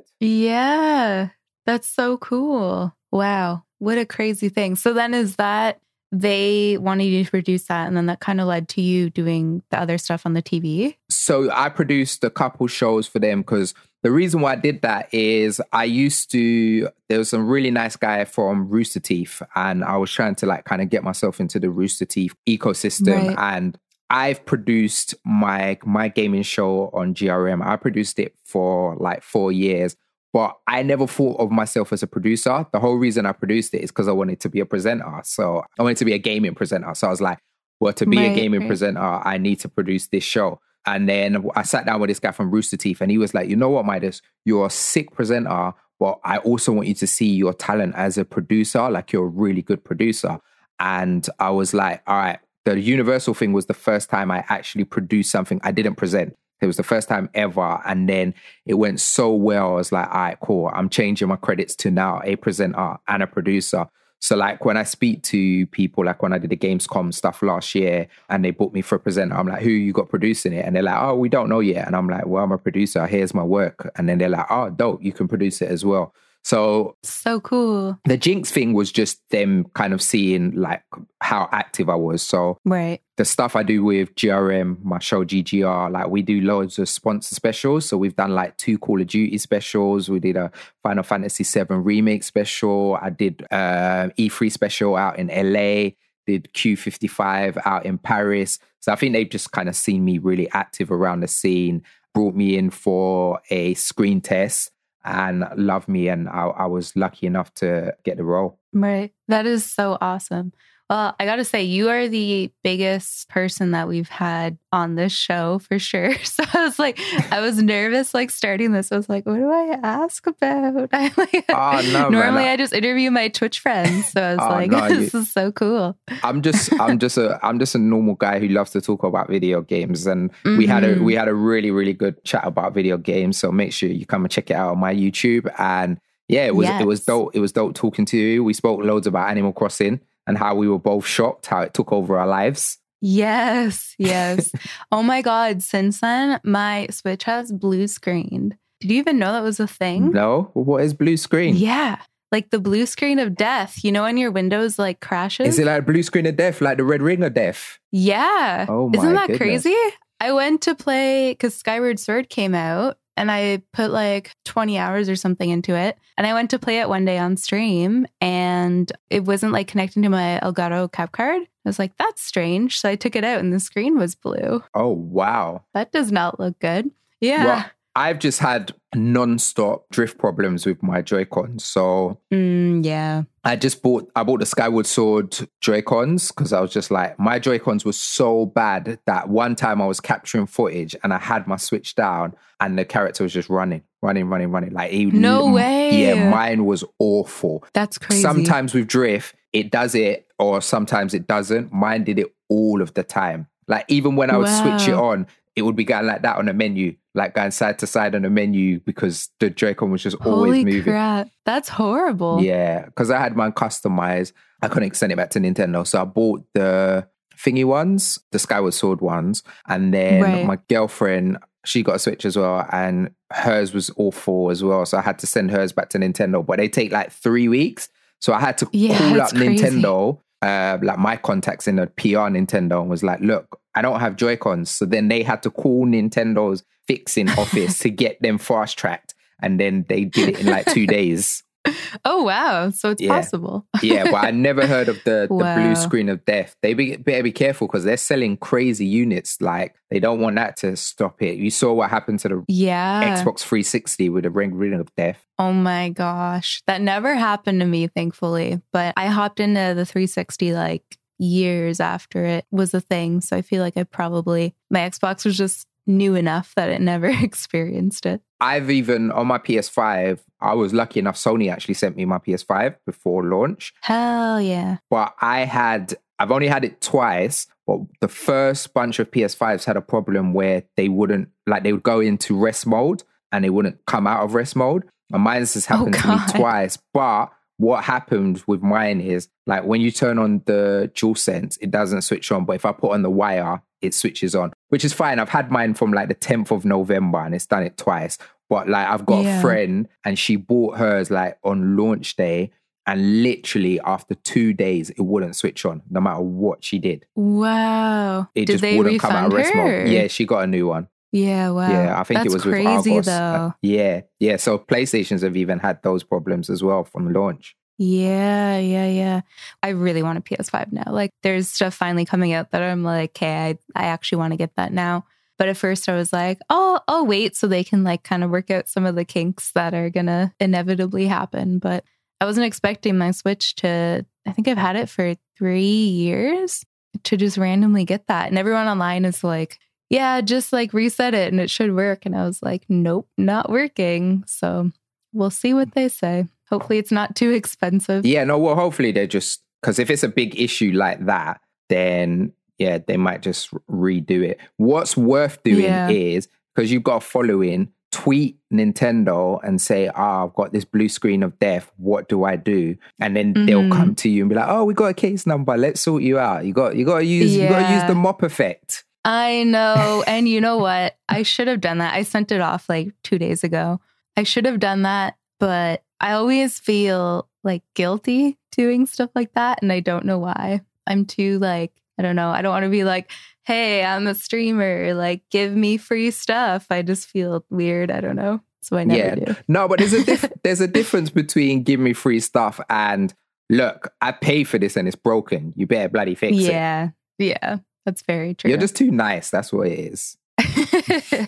Yeah. That's so cool. Wow. What a crazy thing. So then is that they wanted you to produce that and then that kind of led to you doing the other stuff on the TV? So I produced a couple shows for them because the reason why I did that is I used to there was some really nice guy from Rooster Teeth and I was trying to like kind of get myself into the Rooster Teeth ecosystem Right. and I've produced my my gaming show on GRM. I produced it for like 4 years. But I never thought of myself as a producer. The whole reason I produced it is because I wanted to be a presenter. So I wanted to be a gaming presenter. So I was like, well, to be a gaming right. presenter, I need to produce this show. And then I sat down with this guy from Rooster Teeth, and he was like, "You know what, Midas? You're a sick presenter, but I also want you to see your talent as a producer. Like you're a really good producer." And I was like, "All right." The Universal thing was the first time I actually produced something I didn't present. It was the first time ever. And then it went so well. I was like, all right, cool. I'm changing my credits to now a presenter and a producer. So like when I speak to people, like when I did the Gamescom stuff last year and they booked me for a presenter, I'm like, who you got producing it? And they're like, oh, we don't know yet. And I'm like, well, I'm a producer. Here's my work. And then they're like, oh, dope. You can produce it as well. So so cool. The Ginx thing was just them kind of seeing like how active I was. So right. The stuff I do with GRM, my show GGR, like we do loads of sponsor specials. So we've done like two Call of Duty specials. We did a Final Fantasy VII remake special. I did uh, E3 special out in LA. Did Q55 out in Paris. So I think they've just kind of seen me really active around the scene. Brought me in for a screen test and loved me. And I, I was lucky enough to get the role. Right. That is so awesome. Well, I got to say, you are the biggest person that we've had on this show for sure. So I was like, I was nervous, like starting this. I was like, what do I ask about? I like, oh, no, normally man. I just interview my Twitch friends. So I was oh, like, no, this you, is so cool. I'm just, I'm just a, I'm just a normal guy who loves to talk about video games, and mm-hmm. we had a, we had a really, really good chat about video games. So make sure you come and check it out on my YouTube. And yeah, it was, yes. it was dope. It was dope talking to you. We spoke loads about Animal Crossing and how we were both shocked how it took over our lives. Yes, yes. oh my God. Since then, my Switch has blue screened. Did you even know that was a thing? No. What is blue screen? Yeah. Like the blue screen of death. You know, when your Windows like crashes? Is it like blue screen of death, like the red ring of death? Yeah. Oh my Isn't that goodness. crazy? I went to play because Skyward Sword came out and I put like 20 hours or something into it. And I went to play it one day on stream and it wasn't like connecting to my Elgato cap card. I was like, that's strange. So I took it out and the screen was blue. Oh, wow. That does not look good. Yeah. Well, I've just had non-stop drift problems with my Joy-Cons. So mm, yeah. I just bought I bought the Skyward Sword Joy-Cons because I was just like my Joy-Cons were so bad that one time I was capturing footage and I had my switch down and the character was just running, running, running, running. Like he, No way. Yeah, mine was awful. That's crazy. Sometimes with drift, it does it or sometimes it doesn't. Mine did it all of the time. Like even when I would wow. switch it on, it would be going like that on a menu, like going side to side on a menu because the Joy-Con was just Holy always moving. Crap. That's horrible. Yeah, because I had mine customized. I couldn't send it back to Nintendo, so I bought the thingy ones, the Skyward Sword ones, and then right. my girlfriend she got a Switch as well, and hers was awful as well. So I had to send hers back to Nintendo, but they take like three weeks. So I had to yeah, call up crazy. Nintendo uh, like my contacts in the PR Nintendo and was like, look, I don't have Joy Cons. So then they had to call Nintendo's fixing office to get them fast tracked. And then they did it in like two days. Oh wow! So it's yeah. possible. yeah, but I never heard of the, the wow. blue screen of death. They be, better be careful because they're selling crazy units. Like they don't want that to stop it. You saw what happened to the yeah. Xbox 360 with the ring ring of death. Oh my gosh, that never happened to me, thankfully. But I hopped into the 360 like years after it was a thing. So I feel like I probably my Xbox was just new enough that it never experienced it. I've even on my PS5, I was lucky enough. Sony actually sent me my PS5 before launch. Hell yeah. But I had, I've only had it twice. But the first bunch of PS5s had a problem where they wouldn't, like, they would go into rest mode and they wouldn't come out of rest mode. And mine has oh, happened oh, to me twice. But what happened with mine is, like, when you turn on the DualSense, it doesn't switch on. But if I put on the wire, it switches on, which is fine. I've had mine from like the 10th of November and it's done it twice. But like I've got yeah. a friend and she bought hers like on launch day and literally after two days it wouldn't switch on no matter what she did. Wow. It did just wouldn't come out of rest mode. Yeah, she got a new one. Yeah, wow. Yeah, I think That's it was crazy, with Argos. Though. Uh, yeah, yeah. So PlayStations have even had those problems as well from launch. Yeah, yeah, yeah. I really want a PS5 now. Like there's stuff finally coming out that I'm like, okay, I, I actually want to get that now. But at first I was like, oh, I'll wait so they can like kind of work out some of the kinks that are gonna inevitably happen. But I wasn't expecting my Switch to I think I've had it for three years to just randomly get that. And everyone online is like, yeah, just like reset it and it should work. And I was like, nope, not working. So we'll see what they say. Hopefully, it's not too expensive. Yeah, no, well, hopefully they're just because if it's a big issue like that, then yeah, they might just redo it. What's worth doing yeah. is because you've got a following, tweet Nintendo and say, "Ah, I've got this blue screen of death. What do I do?" And then they'll Mhm. come to you and be like, "Oh, we got a case number. Let's sort you out. You got you got to use you got to use the mop effect." I know. and you know what? I should have done that. I sent it off like two days ago. I should have done that, but I always feel like guilty doing stuff like that. And I don't know why. I'm too like, I don't know. I don't want to be like, hey, I'm a streamer. Like, give me free stuff. I just feel weird. I don't know. So I never Yeah. do. No, but there's a diff- there's a difference between give me free stuff and look, I pay for this and it's broken. You better bloody fix it. Yeah. Yeah. That's very true. You're just too nice. That's what it is.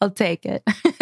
I'll take it.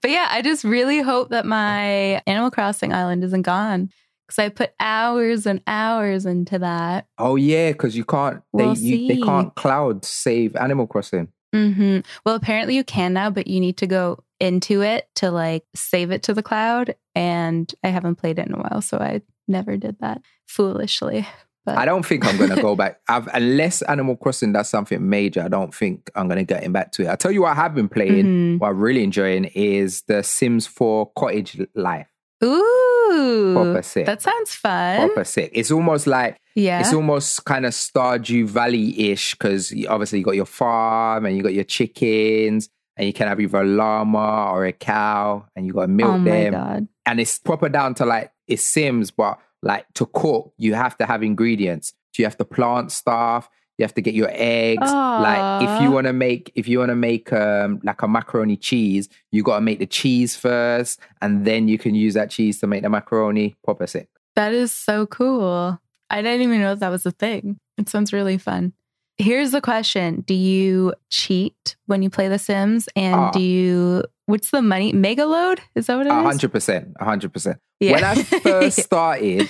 but yeah, I just really hope that my Animal Crossing island isn't gone because I put hours and hours into that. Oh yeah, because you can't. They We'll you, they can't cloud save Animal Crossing. Mm-hmm. Well, apparently you can now, but you need to go into it to like save it to the cloud. And I haven't played it in a while, so I never did that foolishly. But I don't think I'm gonna go back. I've, unless Animal Crossing does something major, I don't think I'm gonna get him back to it. I tell you what, I have been playing. Mhm. What I'm really enjoying is the Sims 4 Cottage Life. Ooh, Proper sick. that sounds fun. Proper sick. It's almost like Yeah. It's almost kind of Stardew Valley ish because obviously you got your farm and you got your chickens and you can have either a llama or a cow and you got to milk oh my them. god. And it's proper down to like it's Sims, but like to cook, you have to have ingredients. You have to plant stuff. You have to get your eggs. Like if you want to make if you want to make um like a macaroni cheese, you got to make the cheese first, and then you can use that cheese to make the macaroni. Proper sick. That is so cool. I didn't even know that was a thing. It sounds really fun. Here's the question Do you cheat when you play The Sims? And Ah. do you, what's the money? Mega load? Is that what it A is? hundred percent, a hundred percent. Yeah. When I first started,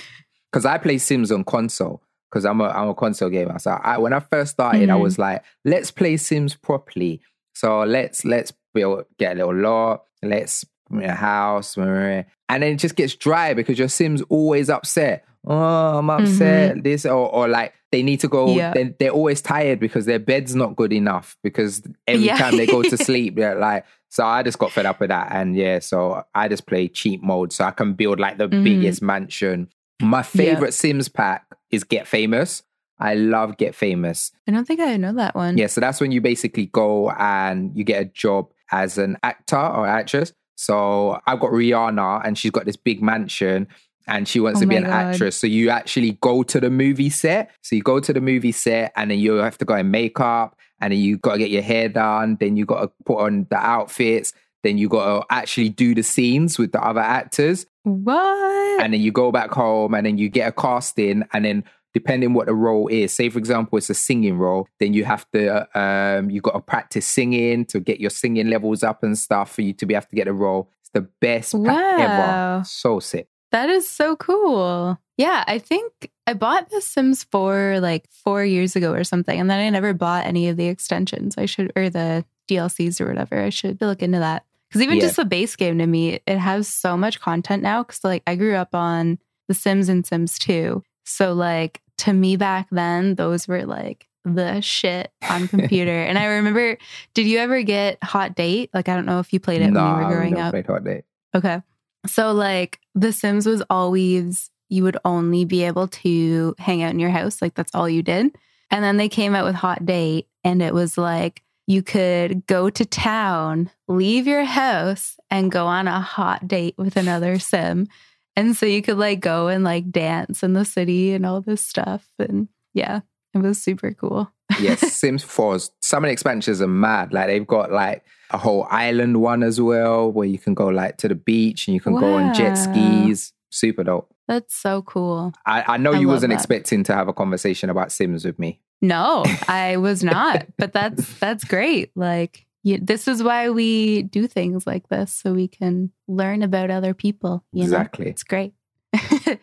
because I play Sims on console, because I'm a I'm a console gamer. So I, when I first started, I Mhm. was like, let's play Sims properly. So let's let's build get a little lot, let's know, house, and then it just gets dry because your Sims always upset. Oh, I'm upset. This or or like they need to go. Yeah. They, they're always tired because their bed's not good enough. Because every Yeah. time they go to sleep, they're like. So I just got fed up with that, and yeah, so I just play cheat mode, so I can build like the Mhm. biggest mansion. My favorite Sims pack is Get Famous. I love Get Famous. I don't think I know that one. Yeah, so that's when you basically go and you get a job as an actor or actress. So I've got Rihanna, and she's got this big mansion. And she wants Oh to be an God. actress. So you actually go to the movie set. So you go to the movie set and then you have to go in makeup and then you got to get your hair done. Then you got to put on the outfits. Then you got to actually do the scenes with the other actors What? and then you go back home and then you get a casting and then depending what the role is say for example it's a singing role then you have to um you got to practice singing to get your singing levels up and stuff for you to be able to get a role it's the best Wow. ever so sick That is so cool. Yeah, I think I bought The Sims 4 like four years ago or something, and then I never bought any of the extensions. I should, or the DLCs or whatever. I should look into that. Because even Yeah. just the base game to me, it has so much content now. Because like I grew up on The Sims and Sims 2. So like to me back then, those were like the shit on computer. and I remember, did you ever get Hot Date? Like I don't know if you played it when you were growing never up. played Hot Date. Okay. So like The Sims was always you would only be able to hang out in your house, like that's all you did. And then they came out with Hot Date and it was like you could go to town, leave your house and go on a hot date with another sim. And so you could like go and like dance in the city and all this stuff and yeah, it was super cool. Yes sims 4's some of the expansions are mad like they've got like a whole island one as well where you can go like to the beach and you can go on jet skis super dope That's so cool. I, I know I you wasn't that. expecting to have a conversation about Sims with me. No, I was not. but that's that's great. Like you, this is why we do things like this so we can learn about other people. You know? Exactly. it's great.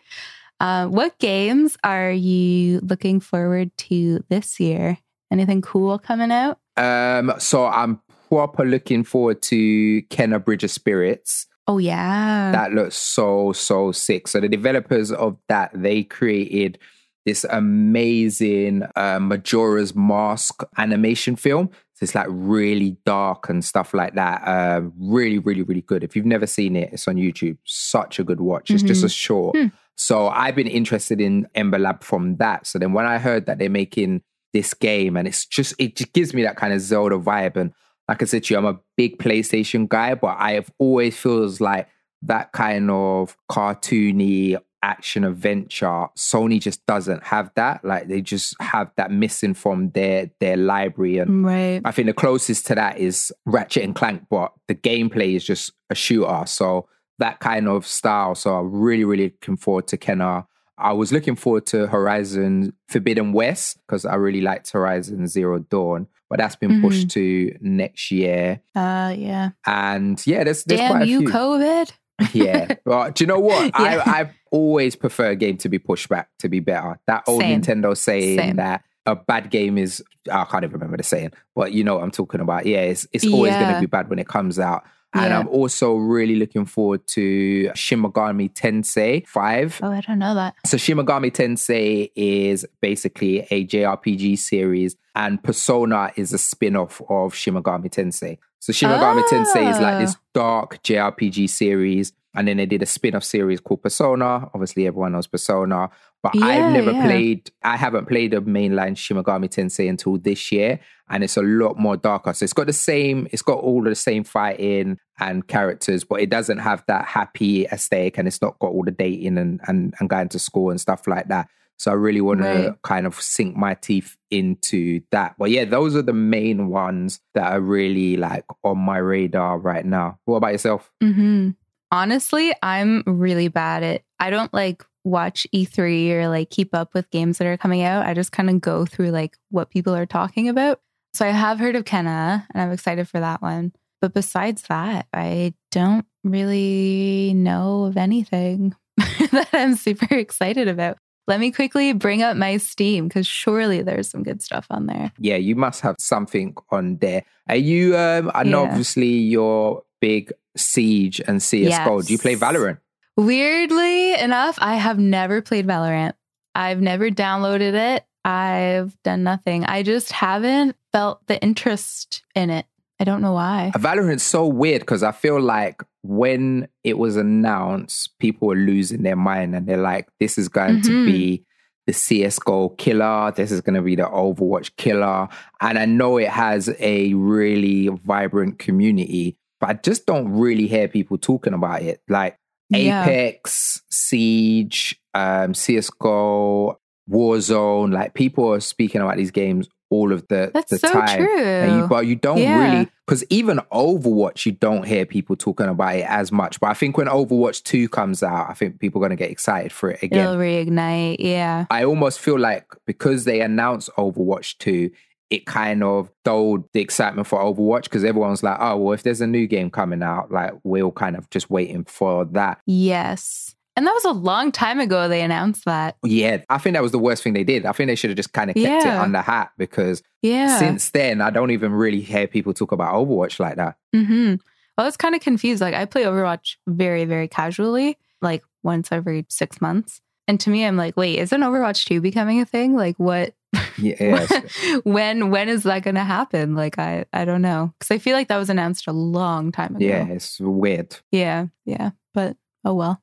uh, what games are you looking forward to this year? Anything cool coming out? Um, so I'm proper looking forward to Kena Bridge of Spirits. Oh yeah, That looks so so sick. So the developers of that they created this amazing uh, Majora's Mask animation film. So it's like really dark and stuff like that. Um, really, really, really good. If you've never seen it, it's on YouTube. Such a good watch. It's just a short. Hmm. So I've been interested in Ember Lab from that. So then when I heard that they're making this game and it's just it just gives me that kind of Zelda vibe. And like I said to you, I'm a big PlayStation guy, but I have always feels like that kind of cartoony action adventure. Sony just doesn't have that. Like they just have that missing from their their library. And Right. I think the closest to that is Ratchet and Clank, but the gameplay is just a shooter. So that kind of style. So I'm really, really looking forward to Kena. I was looking forward to Horizon Forbidden West because I really liked Horizon Zero Dawn, but that's been pushed to next year. Uh yeah. And yeah, there's, there's Damn quite a you, few. COVID. yeah. Well, do you know what? Yeah. I, I always prefer a game to be pushed back to be better. That old Same. Nintendo saying Same. that a bad game is I can't even remember the saying, but you know what I'm talking about. Yeah, it's it's always Yeah. gonna be bad when it comes out. And Yeah. I'm also really looking forward to Shin Megami Tensei 5. Oh, I don't know that. So Shin Megami Tensei is basically a JRPG series, and Persona is a spin-off of Shin Megami Tensei. So Shin Megami Tensei is like oh. this dark JRPG series, and then they did a spin-off series called Persona. Obviously, everyone knows Persona, but Yeah, I've never yeah. played. I haven't played a mainline Shin Megami Tensei until this year, and it's a lot more darker. So it's got the same. It's got all the same fighting and characters, but it doesn't have that happy aesthetic, and it's not got all the dating and and, and going to school and stuff like that. So I really want Right. to kind of sink my teeth into that. But yeah, those are the main ones that are really like on my radar right now. What about yourself? hmm Honestly, I'm really bad at I don't like watch E3 or like keep up with games that are coming out. I just kind of go through like what people are talking about. So I have heard of Kena and I'm excited for that one. But besides that, I don't really know of anything that I'm super excited about. Let me quickly bring up my Steam because surely there's some good stuff on there. Yeah, you must have something on there. Are you? Um, I know Yeah. obviously you're big Siege and CS:GO. Do you play Valorant? Weirdly enough, I have never played Valorant. I've never downloaded it. I've done nothing. I just haven't felt the interest in it. I don't know why. Valorant's so weird because I feel like when it was announced, people were losing their mind and they're like, this is going to Mhm. be the CSGO killer. This is going to be the Overwatch killer. And I know it has a really vibrant community, but I just don't really hear people talking about it. Like Yeah. Apex, Siege, um, CSGO, Warzone, like people are speaking about these games all of the, That's the so time. true. And you, but you don't Yeah. really, because even Overwatch, you don't hear people talking about it as much. But I think when Overwatch 2 comes out, I think people are going to get excited for it again. It'll reignite. Yeah. I almost feel like because they announced Overwatch 2, it kind of dulled the excitement for Overwatch because everyone's like, oh, well, if there's a new game coming out, like we're all kind of just waiting for that. Yes. And that was a long time ago they announced that. Yeah, I think that was the worst thing they did. I think they should have just kind of kept it Yeah. under hat because Yeah. since then, I don't even really hear people talk about Overwatch like that. Mm-hmm. I was kind of confused. Like I play Overwatch very, very casually, like once every six months. And to me, I'm like, wait, isn't Overwatch 2 becoming a thing? Like what Yes. when when is that gonna happen? Like I I don't know. Cause I feel like that was announced a long time ago. yeah, it's weird. Yeah, yeah. But oh well.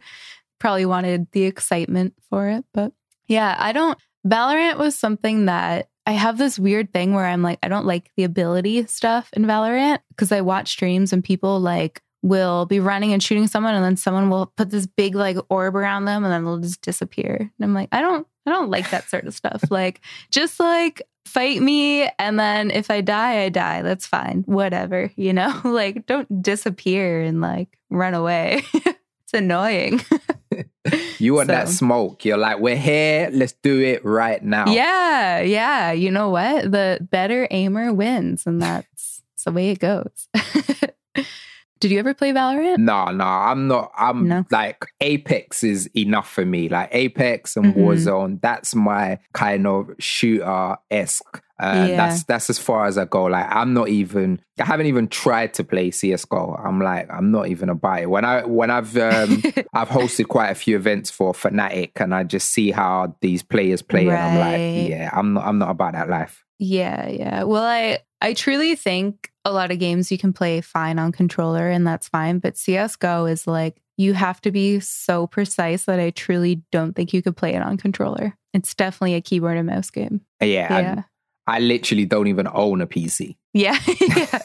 Probably wanted the excitement for it. But yeah, I don't Valorant was something that I have this weird thing where I'm like, I don't like the ability stuff in Valorant because I watch streams and people like will be running and shooting someone and then someone will put this big like orb around them and then they'll just disappear. And I'm like, I don't I don't like that sort of stuff. like just like fight me and then if I die, I die. That's fine. Whatever, you know? like don't disappear and like run away. it's annoying. You want that smoke. You're like, we're here. Let's do it right now. Yeah, yeah. You know what? The better aimer wins, and that's, that's the way it goes. Did you ever play Valorant? No, no, I'm not. I'm No? like Apex is enough for me. Like Apex and Mhm. Warzone, that's my kind of shooter esque. Uh, Yeah. That's that's as far as I go. Like I'm not even. I haven't even tried to play CS:GO. I'm like I'm not even about it. When I when I've um, I've hosted quite a few events for Fnatic, and I just see how these players play, and I'm like, yeah, I'm not I'm not about that life. Yeah, yeah. Well, I I truly think a lot of games you can play fine on controller and that's fine. But CSGO is like, you have to be so precise that I truly don't think you could play it on controller. It's definitely a keyboard and mouse game. Yeah. yeah. I literally don't even own a PC. Yeah. yeah.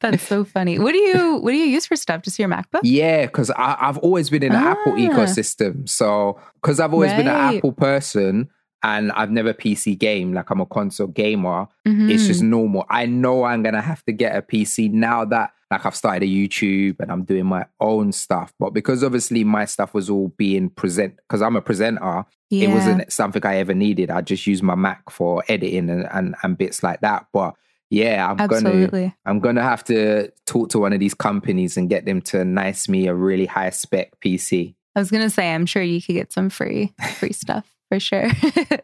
That's so funny. What do you what do you use for stuff? Just your MacBook? Yeah, because I've always been in the ah. Apple ecosystem. So because I've always right. been an Apple person and I've never PC game, like I'm a console gamer, mm-hmm. it's just mm-hmm. normal. I know I'm gonna have to get a PC now that like I've started a YouTube and I'm doing my own stuff. But because obviously my stuff was all being present because I'm a presenter, yeah. it wasn't something I ever needed. I just use my Mac for editing and, and, and bits like that. But yeah, I'm Absolutely. gonna I'm gonna have to talk to one of these companies and get them to nice me a really high spec PC. I was gonna say I'm sure you could get some free free stuff for sure.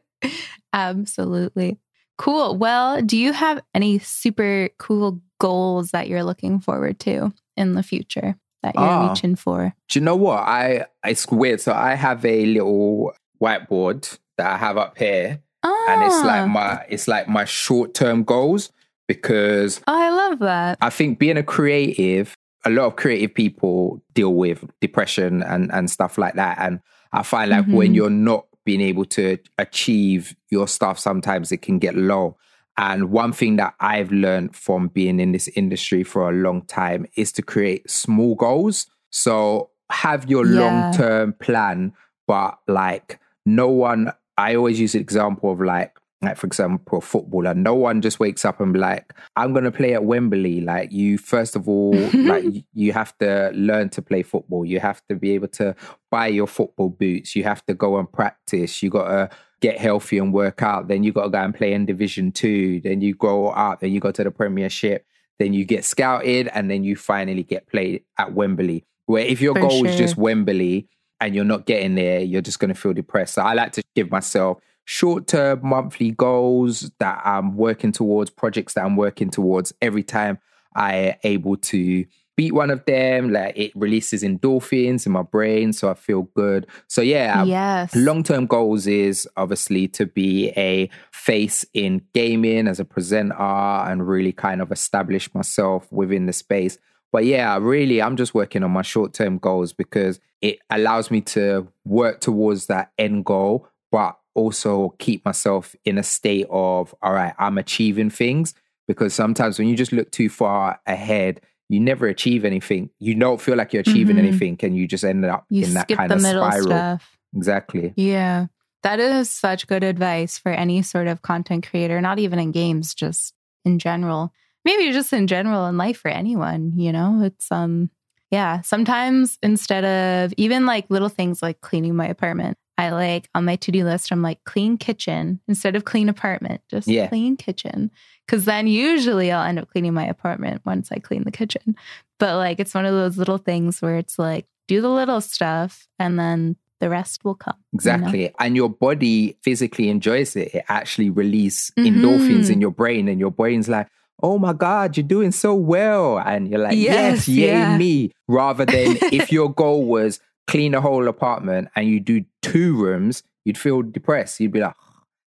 Absolutely. Cool. Well, do you have any super cool goals that you're looking forward to in the future that you're ah, reaching for? Do you know what? I it's weird. So I have a little whiteboard that I have up here. Ah. And it's like ah. my it's like my short term goals because oh, I love that. I think being a creative, a lot of creative people deal with depression and, and stuff like that. And I find like mm-hmm. when you're not being able to achieve your stuff, sometimes it can get low. And one thing that I've learned from being in this industry for a long time is to create small goals. So have your yeah. long term plan, but like no one, I always use the example of like like for example, a footballer, no one just wakes up and be like, I'm gonna play at Wembley. Like you first of all, like you have to learn to play football. You have to be able to buy your football boots. You have to go and practice. You gotta get healthy and work out. Then you gotta go and play in division two. Then you grow up, then you go to the premiership, then you get scouted, and then you finally get played at Wembley. Where if your for goal sure. is just Wembley and you're not getting there, you're just gonna feel depressed. So I like to give myself short term monthly goals that I'm working towards, projects that I'm working towards every time I able to beat one of them. Like it releases endorphins in my brain, so I feel good. So yeah, um, yes. long term goals is obviously to be a face in gaming as a presenter and really kind of establish myself within the space. But yeah, really, I'm just working on my short term goals because it allows me to work towards that end goal, but also keep myself in a state of, all right, I'm achieving things. Because sometimes when you just look too far ahead, you never achieve anything. You don't feel like you're achieving mm-hmm. anything, and you just end up you in that kind of spiral. Stuff. Exactly. Yeah. That is such good advice for any sort of content creator, not even in games, just in general. Maybe just in general in life for anyone, you know? It's um yeah, sometimes instead of even like little things like cleaning my apartment, I like on my to do list, I'm like clean kitchen instead of clean apartment, just yeah. clean kitchen. Cause then usually I'll end up cleaning my apartment once I clean the kitchen. But like it's one of those little things where it's like do the little stuff and then the rest will come. Exactly. You know? And your body physically enjoys it. It actually releases mm-hmm. endorphins in your brain, and your brain's like, oh my God, you're doing so well. And you're like, yes, yes yay yeah. me. Rather than if your goal was clean the whole apartment and you do two rooms, you'd feel depressed. You'd be like,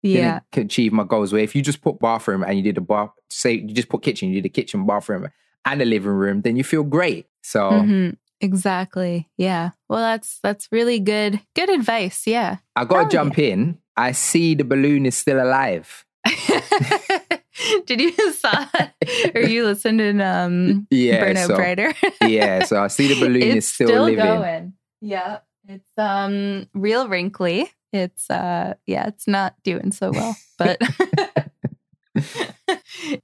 yeah, didn't achieve my goals. Where if you just put bathroom and you did a bath, say you just put kitchen, you did a kitchen, bathroom, and a living room, then you feel great. So mm-hmm. exactly, yeah. Well, that's that's really good good advice. Yeah, I got to jump yeah. in. I see the balloon is still alive. Did you saw or you listened in um yeah, Burnout so, Brighter? yeah, so I see the balloon it's is still, still living. Going. Yeah. It's um real wrinkly. It's uh yeah, it's not doing so well, but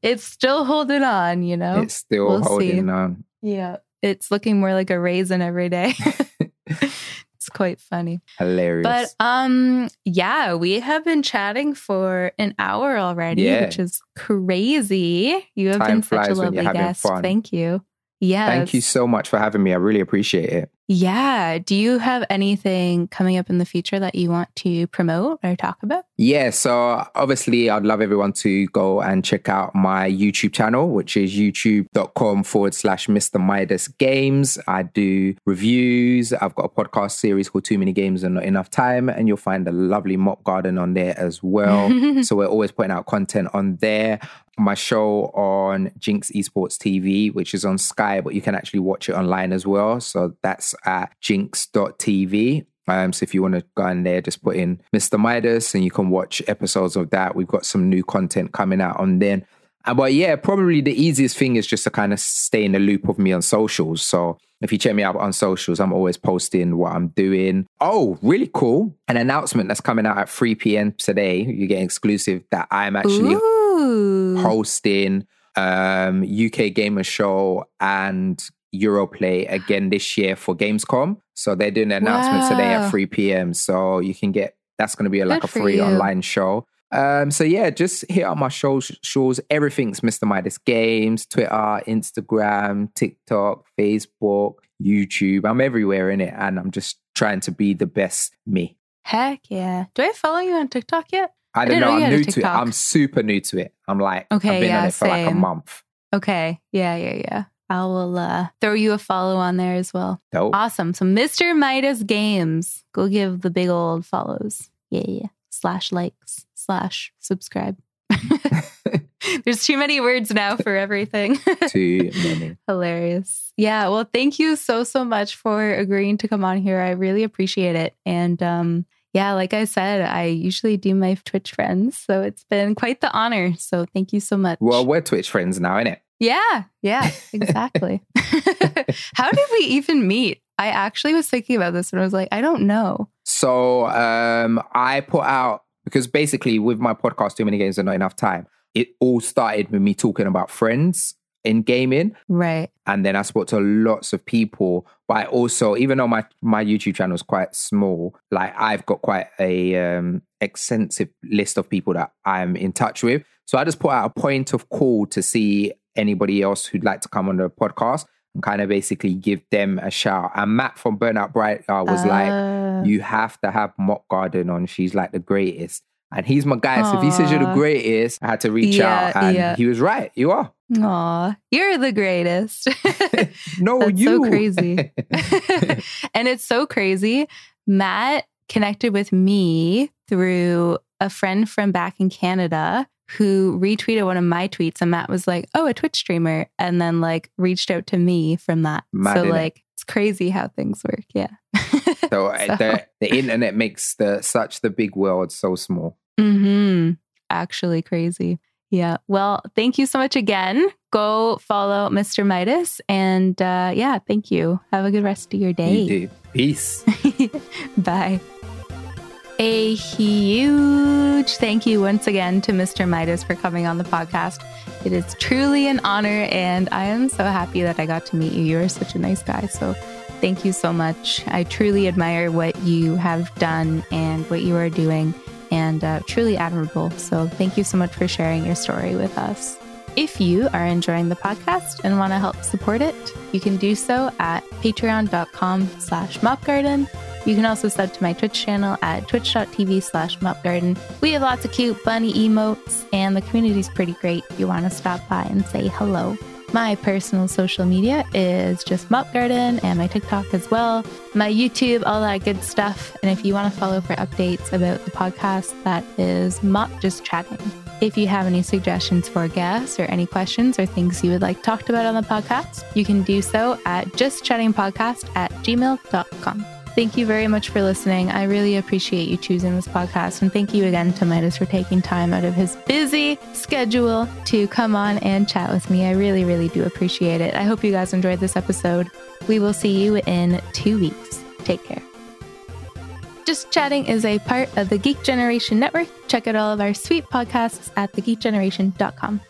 it's still holding on, you know. It's still we'll holding see. on. Yeah. It's looking more like a raisin every day. it's quite funny. Hilarious. But um yeah, we have been chatting for an hour already, yeah. which is crazy. You have Time been such a lovely guest. Fun. Thank you. Yeah. Thank you so much for having me. I really appreciate it. Yeah. Do you have anything coming up in the future that you want to promote or talk about? Yeah. So, obviously, I'd love everyone to go and check out my YouTube channel, which is youtube.com forward slash Mr. Midas Games. I do reviews. I've got a podcast series called Too Many Games and Not Enough Time. And you'll find a lovely mop garden on there as well. so, we're always putting out content on there. My show on Ginx Esports TV, which is on Sky, but you can actually watch it online as well. So that's at ginx.tv. Um, so if you want to go in there, just put in Mr. Midas and you can watch episodes of that. We've got some new content coming out on then. Uh, but yeah, probably the easiest thing is just to kind of stay in the loop of me on socials. So if you check me out on socials, I'm always posting what I'm doing. Oh, really cool. An announcement that's coming out at 3 p.m. today. You get exclusive that I'm actually Ooh. Hosting um, UK Gamer Show and Europlay again this year for Gamescom. So they're doing an announcement today at 3 p.m. So you can get that's going to be like Good a free you. online show. Um, so yeah, just hit up my shows. Shows everything's Mr. Midas Games, Twitter, Instagram, TikTok, Facebook, YouTube. I'm everywhere in it, and I'm just trying to be the best me. Heck yeah. Do I follow you on TikTok yet? I don't know. know I'm new to it. I'm super new to it. I'm like, Okay, I've been on yeah, it for like a month. Okay. Yeah, yeah, yeah. I will uh, throw you a follow on there as well. Dope. Awesome. So Mr. Midas Games. Go give the big old follows. Yeah, yeah. Slash likes. Slash subscribe. There's too many words now for everything. Too many. Hilarious. Yeah. Well, thank you so, so much for agreeing to come on here. I really appreciate it. And um, yeah, like I said, I usually do my Twitch friends. So it's been quite the honor. So thank you so much. Well, we're Twitch friends now, innit? yeah. Yeah, exactly. How did we even meet? I actually was thinking about this and I was like, I don't know. So um, I put out because basically with my podcast, Too Many Games and Not Enough Time, it all started with me talking about friends in gaming. Right. And then I spoke to lots of people. But I also, even though my, my YouTube channel is quite small, like I've got quite a um, extensive list of people that I'm in touch with. So I just put out a point of call to see anybody else who'd like to come on the podcast and kind of basically give them a shout. And Matt from Burnout Bright uh, was like, Uh, you have to have Mop Garden on. She's like the greatest. And he's my guy. So if he says you're the greatest, I had to reach Yeah, out. And yeah. he was right. You are. Aw, you're the greatest. No, That's you. so crazy. and it's so crazy. Matt connected with me through a friend from back in Canada who retweeted one of my tweets and Matt was like, "Oh, a Twitch streamer." And then like reached out to me from that. Mad, so like it's crazy how things work. Yeah. so uh, the, the internet makes the such the big world so small. hmm Actually crazy. Yeah. Well, thank you so much again. Go follow Mr. Midas. And uh, yeah, thank you. Have a good rest of your day. You. Peace. Bye. A huge thank you once again to Mr. Midas for coming on the podcast. It is truly an honor, and I am so happy that I got to meet you. You are such a nice guy. So, thank you so much. I truly admire what you have done and what you are doing, and uh, truly admirable. So, thank you so much for sharing your story with us. If you are enjoying the podcast and want to help support it, you can do so at patreon.com slash mopgarden. You can also sub to my Twitch channel at twitch.tv slash mopgarden. We have lots of cute bunny emotes, and the community's pretty great if you want to stop by and say hello. My personal social media is just Mop Garden and my TikTok as well, my YouTube, all that good stuff. And if you want to follow for updates about the podcast, that is Mop Just Chatting. If you have any suggestions for guests or any questions or things you would like talked about on the podcast, you can do so at justchattingpodcast at gmail.com. Thank you very much for listening. I really appreciate you choosing this podcast. And thank you again to Midas for taking time out of his busy schedule to come on and chat with me. I really, really do appreciate it. I hope you guys enjoyed this episode. We will see you in two weeks. Take care. Just Chatting is a part of the Geek Generation Network. Check out all of our sweet podcasts at thegeekgeneration.com.